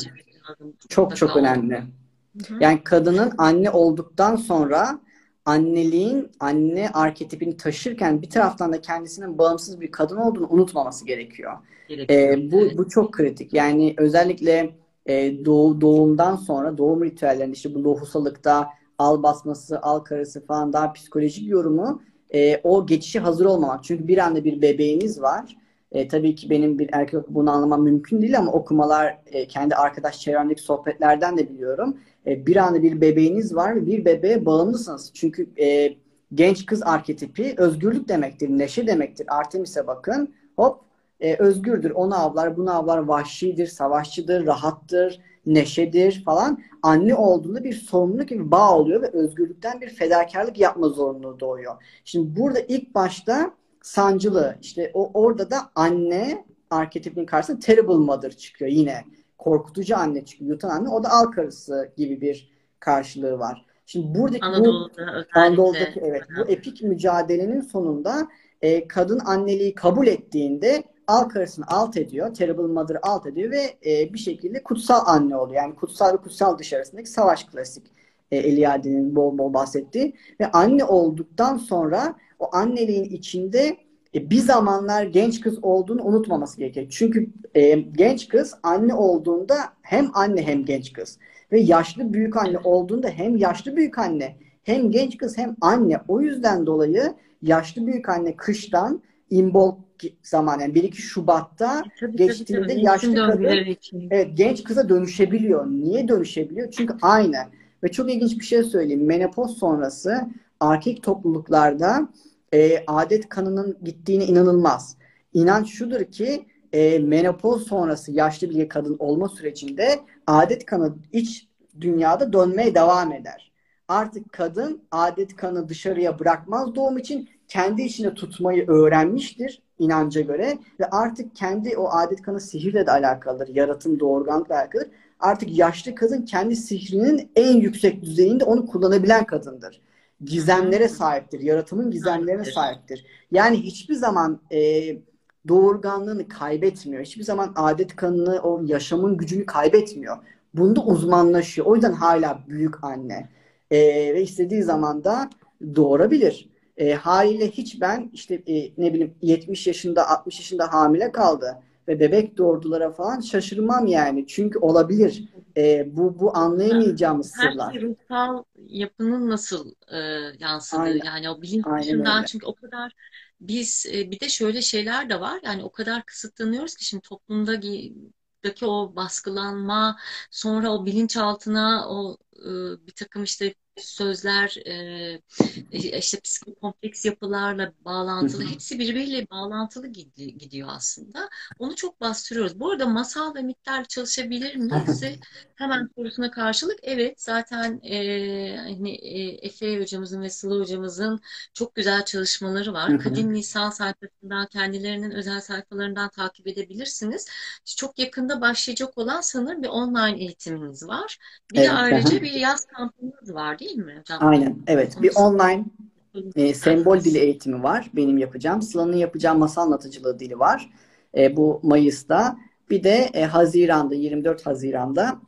Çok çok önemli. Hı hı. Yani kadının anne olduktan sonra anneliğin anne arketipini taşırken bir taraftan da kendisinin bağımsız bir kadın olduğunu unutmaması gerekiyor. E, bu, bu çok kritik. Yani özellikle e, doğ, doğumdan sonra doğum ritüellerinde işte bu lohusalıkta al basması, al karısı falan daha psikolojik yorumu e, o geçişi hazır olmamak. Çünkü bir anda bir bebeğiniz var. E, tabii ki benim bir erkek bunu anlamam mümkün değil ama okumalar, e, kendi arkadaş çevremdeki sohbetlerden de biliyorum. E, bir anda bir bebeğiniz var ve bir bebeğe bağımlısınız. Çünkü e, genç kız arketipi özgürlük demektir, neşe demektir. Artemis'e bakın. Hop e, özgürdür. Onu avlar, bunu avlar, vahşidir, savaşçıdır, rahattır, neşedir falan. Anne olduğunda bir sorumluluk gibi bağ oluyor ve özgürlükten bir fedakarlık yapma zorunluluğu doğuyor. Şimdi burada ilk başta sancılı, işte o orada da anne arketipinin karşısında terrible mother çıkıyor yine. Korkutucu anne çıkıyor, yutan anne. O da al karısı gibi bir karşılığı var. Şimdi buradaki Anadolu'da, bu Anadolu'daki evet bu epik mücadelenin sonunda e, kadın anneliği kabul ettiğinde al karısını alt ediyor. Terrible Mother alt ediyor ve e, bir şekilde kutsal anne oluyor. Yani kutsal ve kutsal dışı arasındaki savaş klasik. E, Eliade'nin bol bol bahsettiği. Ve anne olduktan sonra o anneliğin içinde e, bir zamanlar genç kız olduğunu unutmaması gerekiyor. Çünkü e, genç kız anne olduğunda hem anne hem genç kız. Ve yaşlı büyük anne olduğunda hem yaşlı büyük anne hem genç kız hem anne. O yüzden dolayı yaşlı büyük anne kıştan imbol zaman yani 1-2 Şubat'ta e, tabii, geçtiğinde tabii, tabii. yaşlı kadın evet, genç kıza dönüşebiliyor. Niye dönüşebiliyor? Çünkü aynı. Ve çok ilginç bir şey söyleyeyim. Menopoz sonrası erkek topluluklarda e, adet kanının gittiğine inanılmaz. İnanç şudur ki e, menopoz sonrası yaşlı bir kadın olma sürecinde adet kanı iç dünyada dönmeye devam eder. Artık kadın adet kanı dışarıya bırakmaz doğum için kendi içinde tutmayı öğrenmiştir inanca göre ve artık kendi o adet kanı sihirle de alakalıdır. Yaratım doğurganlıkla alakalıdır. Artık yaşlı kadın kendi sihrinin en yüksek düzeyinde onu kullanabilen kadındır. Gizemlere sahiptir. Yaratımın gizemlerine sahiptir. Yani hiçbir zaman e, doğurganlığını kaybetmiyor. Hiçbir zaman adet kanını, o yaşamın gücünü kaybetmiyor. Bunda uzmanlaşıyor. O yüzden hala büyük anne. E, ve istediği zaman da doğurabilir. E, haliyle hiç ben işte e, ne bileyim 70 yaşında 60 yaşında hamile kaldı ve bebek doğurdulara falan şaşırmam yani. Çünkü olabilir. E, bu bu anlayamayacağımız Her sırlar. şey ruhsal yapının nasıl e, yansıdığı Aynen. yani o bilinç dışından çünkü o kadar biz e, bir de şöyle şeyler de var yani o kadar kısıtlanıyoruz ki şimdi toplumdaki o baskılanma sonra o bilinçaltına o e, bir takım işte sözler e, işte psikokompleks yapılarla bağlantılı hepsi birbiriyle bağlantılı gidi- gidiyor aslında. Onu çok bastırıyoruz. Bu arada masal ve mitlerle çalışabilir miyiz? Hemen sorusuna karşılık evet zaten e, hani e, Efe hocamızın ve Sıla hocamızın çok güzel çalışmaları var. Kadim Nisan sayfasından kendilerinin özel sayfalarından takip edebilirsiniz. Çok yakında başlayacak olan sanırım bir online eğitiminiz var. Bir de Evet. Hı. ayrıca bir yaz kampınız var değil mi hocam? Aynen. Evet. Onu Bir online e, sembol dili eğitimi var. Benim yapacağım. Sıla'nın yapacağı masal anlatıcılığı dili var. E, bu Mayıs'ta. Bir de e, Haziran'da 24 Haziran'da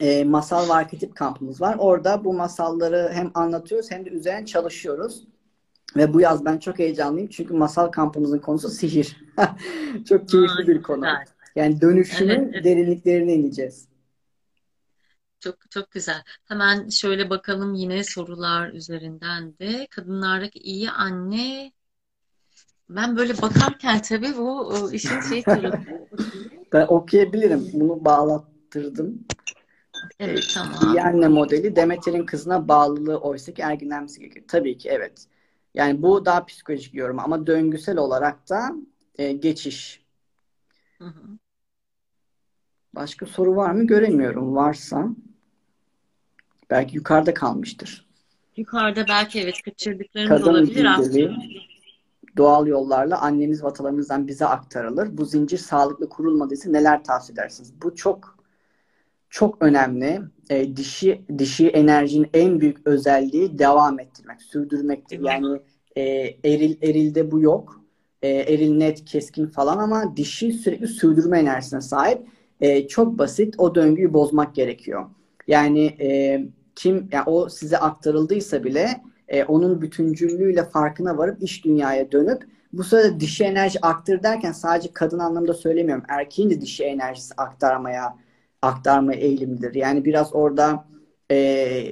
e, masal ve arketip kampımız var. Orada bu masalları hem anlatıyoruz hem de üzerine çalışıyoruz. Ve bu yaz ben çok heyecanlıyım çünkü masal kampımızın konusu sihir. (laughs) Çok keyifli bir konu. Yani Evet, dönüşümün evet. derinliklerine ineceğiz. Çok çok güzel. Hemen şöyle bakalım yine sorular üzerinden de. Kadınlardaki iyi anne. Ben böyle bakarken tabii bu işin şey tarafı. (laughs) Ben okuyabilirim. Bunu bağlattırdım. Evet iyi tamam. anne modeli Demeter'in kızına bağlılığı oysa ki gerekiyor. Tabii ki evet. Yani bu daha psikolojik yorum ama döngüsel olarak da e, geçiş. Hı hı. Başka soru var mı? Göremiyorum. Varsa belki yukarıda kalmıştır. Yukarıda belki evet kaçırdıklarımız Kadın olabilir aslında. doğal yollarla annemiz ve atalarımızdan bize aktarılır. Bu zincir sağlıklı kurulmadıysa neler tavsiye edersiniz? Bu çok çok önemli. E, dişi dişi enerjinin en büyük özelliği devam ettirmek, sürdürmektir. Yani e, eril erilde bu yok. E, eril net, keskin falan ama dişi sürekli sürdürme enerjisine sahip. E, çok basit. O döngüyü bozmak gerekiyor. Yani e, kim yani o size aktarıldıysa bile e, onun bütüncüllüğüyle farkına varıp iş dünyaya dönüp bu sırada dişi enerji aktar derken sadece kadın anlamda söylemiyorum. Erkeğin de dişi enerjisi aktarmaya aktarmaya eğilimlidir. Yani biraz orada e,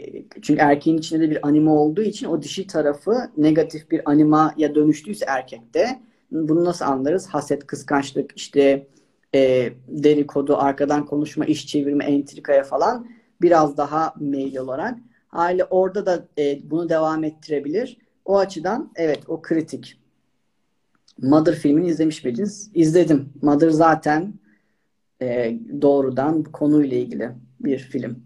çünkü erkeğin içinde de bir anima olduğu için o dişi tarafı negatif bir animaya dönüştüyse erkekte bunu nasıl anlarız? Haset, kıskançlık, işte e, dedikodu, arkadan konuşma, iş çevirme, entrikaya falan biraz daha meyil olarak. Hali orada da e, bunu devam ettirebilir. O açıdan evet o kritik. Mother filmini izlemiş miydiniz? İzledim. Mother zaten e, doğrudan konuyla ilgili bir film.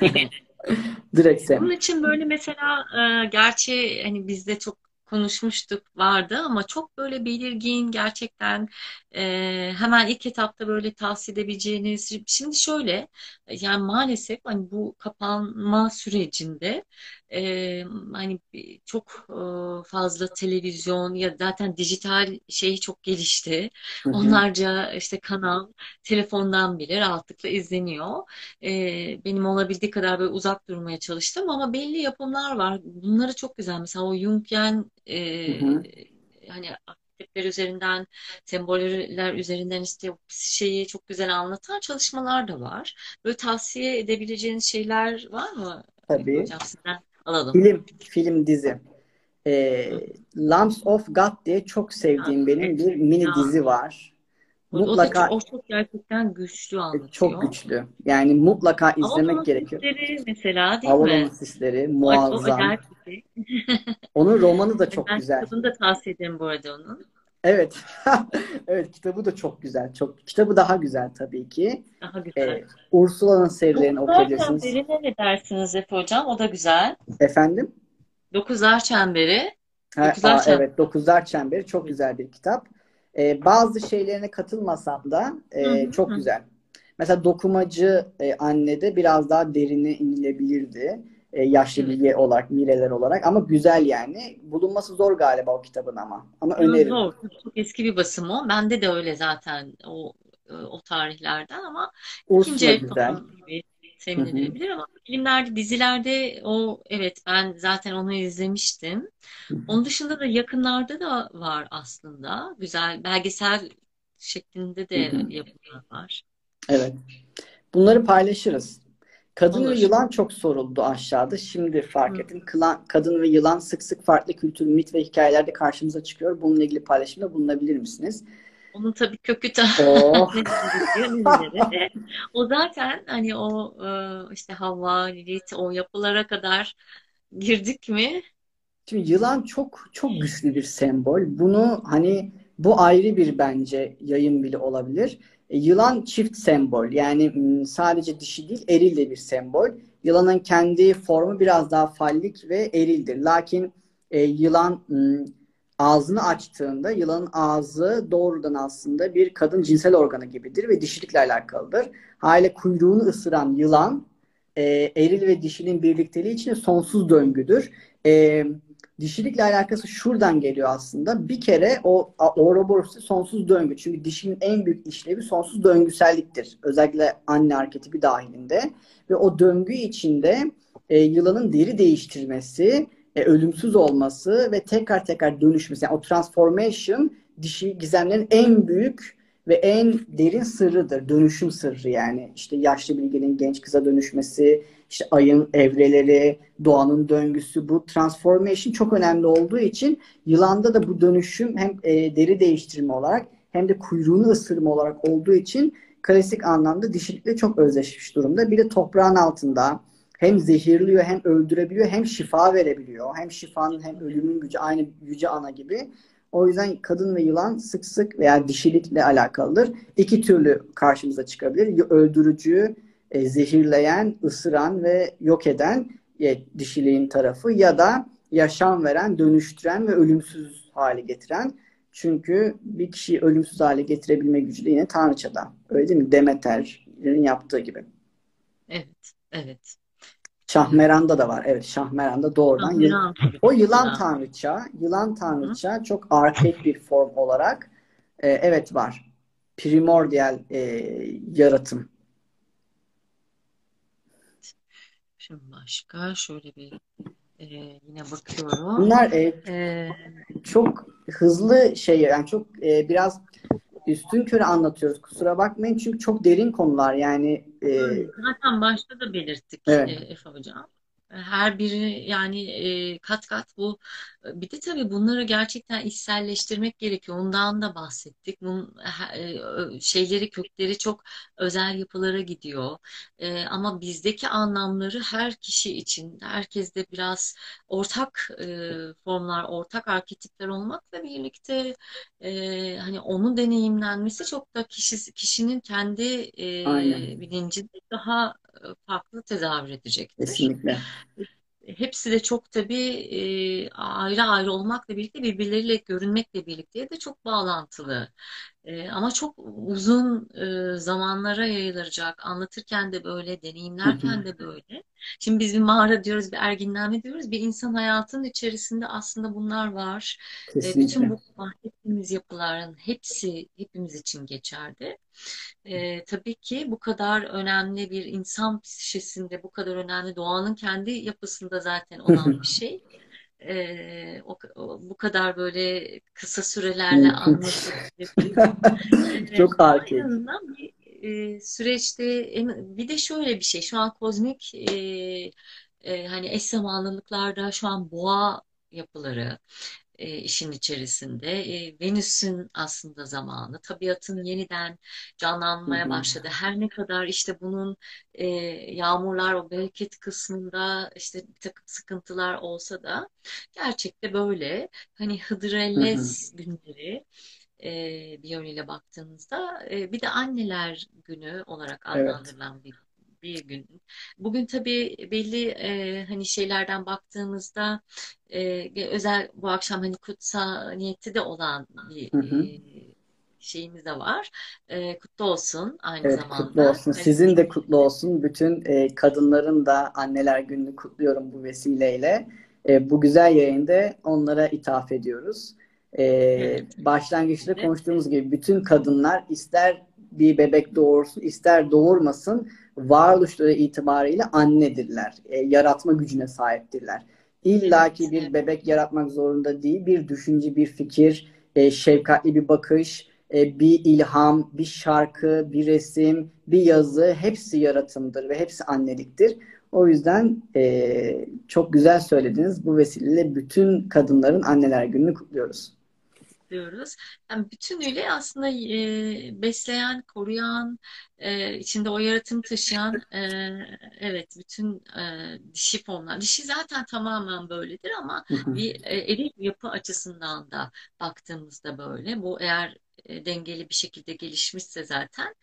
(laughs) Direkt Sam. Bunun için böyle mesela e, gerçi hani bizde çok konuşmuştuk vardı ama çok böyle belirgin gerçekten e, hemen ilk etapta böyle tavsiye edebileceğiniz şimdi şöyle yani maalesef hani bu kapanma sürecinde e, hani çok e, fazla televizyon ya zaten dijital şey çok gelişti Hı hı. onlarca işte kanal telefondan bile rahatlıkla izleniyor. Ee, benim olabildiği kadar böyle uzak durmaya çalıştım ama belli yapımlar var. Bunları çok güzel. Mesela o Jungian e, Hı hani arketypler üzerinden, semboller üzerinden işte şeyi çok güzel anlatan çalışmalar da var. Böyle tavsiye edebileceğiniz şeyler var mı? Tabii. Hocam sizden alalım. Film, film dizi. E, Lambs of God diye çok sevdiğim benim bir mini Ya. dizi var. O, o çok, Mutlaka o çok gerçekten güçlü çok anlatıyor. güçlü. Yani mutlaka izlemek Avalon gerekiyor. Sisleri mesela değil Avalon'un mi? Sisleri O, o muazzam. şey. Onun romanı da (laughs) çok Ben güzel. kitabını da tavsiye ederim bu arada onun. Evet. (laughs) Evet, kitabı da çok güzel. Çok kitabı daha güzel tabii ki. Daha Ee, güzel. Ursula'nın serilerini Dokuzlar okuyabilirsiniz. Çemberi'ne ne dersiniz Efe Hocam? O da güzel. Efendim? Dokuzlar Çemberi. Ha, Dokuzlar aa, Çemberi. evet, Dokuzlar Çemberi çok güzel bir kitap. Ee, bazı şeylerine katılmasam da Hı e, hı çok hı. güzel. Mesela Dokumacı e, Anne'de biraz daha derine inilebilirdi. E, yaşlı Evet. bilge olarak, mireler olarak ama güzel yani. Bulunması zor galiba o kitabın ama. Ama Ya öneririm. zor. Çok eski bir basım o. Bende de öyle zaten o e, o tarihlerden ama ikinci Ursula el güzel. gibi Hı temin hı. edilebilir ama filmlerde, dizilerde o evet ben zaten onu izlemiştim. Hı hı. Onun dışında da yakınlarda da var aslında. Güzel belgesel şeklinde Hı de hı. yapımlar var. Evet. Bunları paylaşırız. Kadın ve Olur. yılan çok soruldu aşağıda. Şimdi fark Hı. ettim. Kılan, kadın ve yılan sık sık farklı kültür, mit ve hikayelerde karşımıza çıkıyor. Bununla ilgili paylaşımda bulunabilir misiniz? Onun tabii kökü ta Oh. (laughs) (laughs) O zaten hani o e, işte Havva, Lilith o yapılara kadar girdik mi? Şimdi yılan çok çok güçlü bir sembol. Bunu hani bu ayrı bir bence yayın bile olabilir. E, yılan çift sembol. Yani sadece dişi değil, eril de bir sembol. Yılanın kendi formu biraz daha fallik ve erildir. Lakin e, yılan ağzını açtığında yılanın ağzı doğrudan aslında bir kadın cinsel organı gibidir ve dişilikle alakalıdır. Hale kuyruğunu ısıran yılan e, eril ve dişinin birlikteliği için sonsuz döngüdür. E, dişilikle alakası şuradan geliyor aslında. Bir kere o a- Ouroboros sonsuz döngü. Çünkü dişinin en büyük işlevi sonsuz döngüselliktir. Özellikle anne arketipi dahilinde. Ve o döngü içinde e, yılanın deri değiştirmesi, e, ölümsüz olması ve tekrar tekrar dönüşmesi. Yani o transformation dişi gizemlerin en büyük ve en derin sırrıdır. Dönüşüm sırrı yani. İşte yaşlı bilgenin genç kıza dönüşmesi, işte ayın evreleri, doğanın döngüsü bu transformation çok önemli olduğu için yılanda da bu dönüşüm hem e, deri değiştirme olarak hem de kuyruğunu ısırma olarak olduğu için klasik anlamda dişilikle çok özdeşmiş durumda. Bir de toprağın altında hem zehirliyor hem öldürebiliyor hem şifa verebiliyor. Hem şifanın hem ölümün gücü aynı yüce ana gibi. O yüzden kadın ve yılan sık sık veya dişilikle alakalıdır. İki türlü karşımıza çıkabilir. Öldürücü, e, zehirleyen, ısıran ve yok eden e, dişiliğin tarafı ya da yaşam veren, dönüştüren ve ölümsüz hale getiren. Çünkü bir kişiyi ölümsüz hale getirebilme gücü de yine tanrıçada. Öyle değil mi? Demeter'in yaptığı gibi. Evet, evet. Şahmeran'da da var. Evet, Şahmeran'da doğrudan yıl- Tahmiran tabii o yılan tanrıça, yılan Hı. tanrıça çok arkaik bir form olarak e, evet var. Primordial e, yaratım. Şimdi başka şöyle bir e, yine bakıyorum. Bunlar e, E, çok hızlı şey yani çok e, biraz üstünkörü anlatıyoruz. Kusura bakmayın çünkü çok derin konular yani e, Zaten başta da belirttik evet. e, Efe Hocam. Her biri yani e, kat kat bu. Bir de tabii bunları gerçekten içselleştirmek gerekiyor. Ondan da bahsettik. Bunun e, şeyleri, kökleri çok özel yapılara gidiyor. E, ama bizdeki anlamları her kişi için, herkeste biraz ortak e, formlar, ortak arketipler olmakla birlikte e, hani onun deneyimlenmesi çok da kişi, kişinin kendi e, bilincinde daha farklı tezahür edecektir. Kesinlikle. Hepsi de çok tabii e, ayrı ayrı olmakla birlikte birbirleriyle görünmekle birlikte de çok bağlantılı. E, ama çok uzun e, zamanlara yayılacak. Anlatırken de böyle, deneyimlerken de böyle. Şimdi biz bir mağara diyoruz, bir erginlenme diyoruz. Bir insan hayatının içerisinde aslında bunlar var. E, bütün bu bahsettiğimiz yapıların hepsi hepimiz için geçerli. Ee, tabii ki bu kadar önemli bir insan psikolojisinde, bu kadar önemli doğanın kendi yapısında zaten olan bir şey. Ee, o, o- bu kadar böyle kısa sürelerle. Ee, (laughs) (laughs) Çok azından bir e, süreçte bir de şöyle bir şey. Şu an kozmik e, e, hani eş zamanlılıklarda şu an boğa yapıları e, işin içerisinde. E, Venüs'ün aslında zamanı, tabiatın yeniden canlanmaya başladı. Her ne kadar işte bunun e, yağmurlar, o bereket kısmında işte bir takım sıkıntılar olsa da gerçekte böyle. Hani Hı hı. Hıdrellez günleri e, bir yönüyle baktığınızda e, bir de anneler günü olarak Evet. adlandırılan bir bir gün. Bugün tabii belli e, hani şeylerden baktığımızda e, özel bu akşam hani kutsal niyeti de olan bir Hı hı. e, şeyimiz de var. E, kutlu olsun aynı Evet, kutlu zamanda. olsun. Hani Sizin de kutlu olsun. Bütün e, kadınların da Anneler Günü'nü kutluyorum bu vesileyle. E, bu güzel yayında onlara ithaf ediyoruz. E, evet, başlangıçta şimdi. konuştuğumuz gibi bütün kadınlar ister bir bebek doğursun, ister doğurmasın, varoluşları itibariyle annedirler. E, yaratma gücüne sahiptirler. İlla ki bir bebek yaratmak zorunda değil, bir düşünce, bir fikir, e, şefkatli bir bakış, e, bir ilham, bir şarkı, bir resim, bir yazı hepsi yaratımdır ve hepsi anneliktir. O yüzden e, çok güzel söylediniz. Bu vesileyle bütün kadınların Anneler Günü'nü kutluyoruz. Diyoruz. Yani bütünüyle aslında e, besleyen, koruyan, e, içinde o yaratım taşıyan, e, evet bütün e, dişi formlar. Dişi zaten tamamen böyledir ama bir e, eril yapı açısından da baktığımızda böyle. Bu eğer dengeli bir şekilde gelişmişse zaten.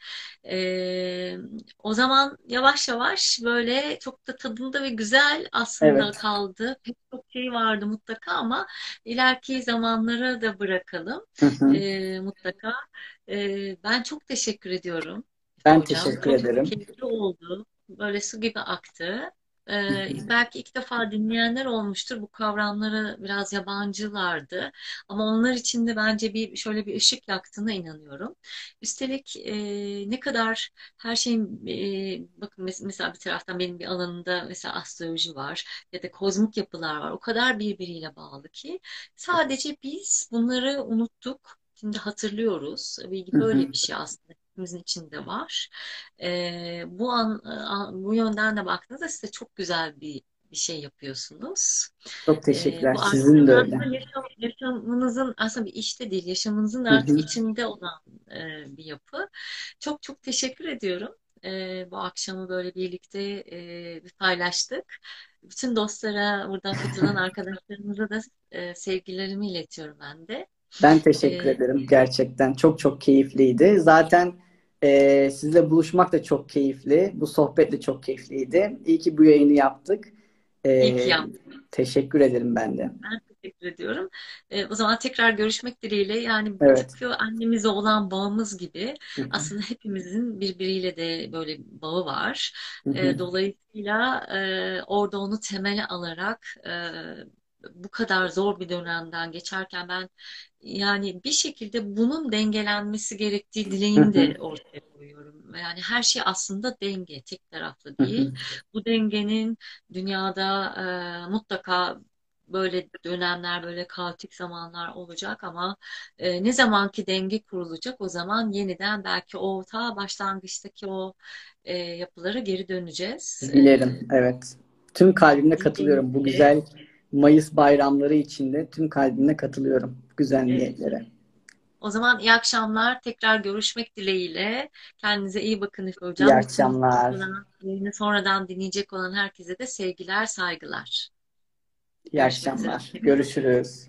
E, o zaman yavaş yavaş böyle çok da tadında ve güzel aslında Evet. kaldı. Pek çok şey vardı mutlaka ama ileriki zamanlara da bırakalım Hı hı. e, mutlaka. E, ben çok teşekkür ediyorum Ben Hocam. teşekkür Çok çok ederim. keyifli oldu. Böyle su gibi aktı. E, hı. belki ilk defa dinleyenler olmuştur. Bu kavramlara biraz yabancılardı. Ama onlar için de bence bir şöyle bir ışık yaktığına inanıyorum. Üstelik e, ne kadar her şeyin e, bakın mes- mesela bir taraftan benim bir alanımda mesela astroloji var ya da kozmik yapılar var. O kadar birbiriyle bağlı ki sadece biz bunları unuttuk. Şimdi hatırlıyoruz. Bilgi böyle bir şey aslında. Hepimizin içinde var. E, bu an, a- bu yönden de baktığınızda size çok güzel bir bir şey yapıyorsunuz. Çok E, teşekkürler. bu Sizin de öyle. yaşam, yaşamınızın aslında bir işte değil, yaşamınızın artık içinde olan e, bir yapı. Çok çok teşekkür ediyorum. E, bu akşamı böyle birlikte e, paylaştık. Bütün dostlara, buradan katılan (laughs) arkadaşlarımıza da e, sevgilerimi iletiyorum ben de. Ben teşekkür E, ederim. Gerçekten çok çok keyifliydi. Zaten e, sizle buluşmak da çok keyifli. Bu sohbet de çok keyifliydi. İyi ki bu yayını yaptık. iyi ki yaptım. teşekkür ederim ben de. Ben teşekkür ediyorum. E, o zaman tekrar görüşmek dileğiyle. Yani Evet. tıpkı annemize olan bağımız gibi Hı hı. aslında hepimizin birbiriyle de böyle bağı var. Hı hı. E, dolayısıyla e, orada onu temele alarak e, bu kadar zor bir dönemden geçerken ben yani bir şekilde bunun dengelenmesi gerektiği dileğini de ortaya koyuyorum. Yani her şey aslında denge, tek taraflı değil. Bu dengenin dünyada e, mutlaka böyle dönemler, böyle kaotik zamanlar olacak ama e, ne zamanki denge kurulacak o zaman yeniden belki o ta başlangıçtaki o e, yapılara geri döneceğiz. Dilerim. Evet. Tüm kalbimle katılıyorum. Bu güzel Mayıs bayramları içinde tüm kalbimle katılıyorum güzel niyetlere. O zaman iyi akşamlar. Tekrar görüşmek dileğiyle. Kendinize iyi bakın Üfe Hocam. İyi akşamlar. Yayını sonradan dinleyecek olan herkese de sevgiler, saygılar. İyi akşamlar. Görüşürüz.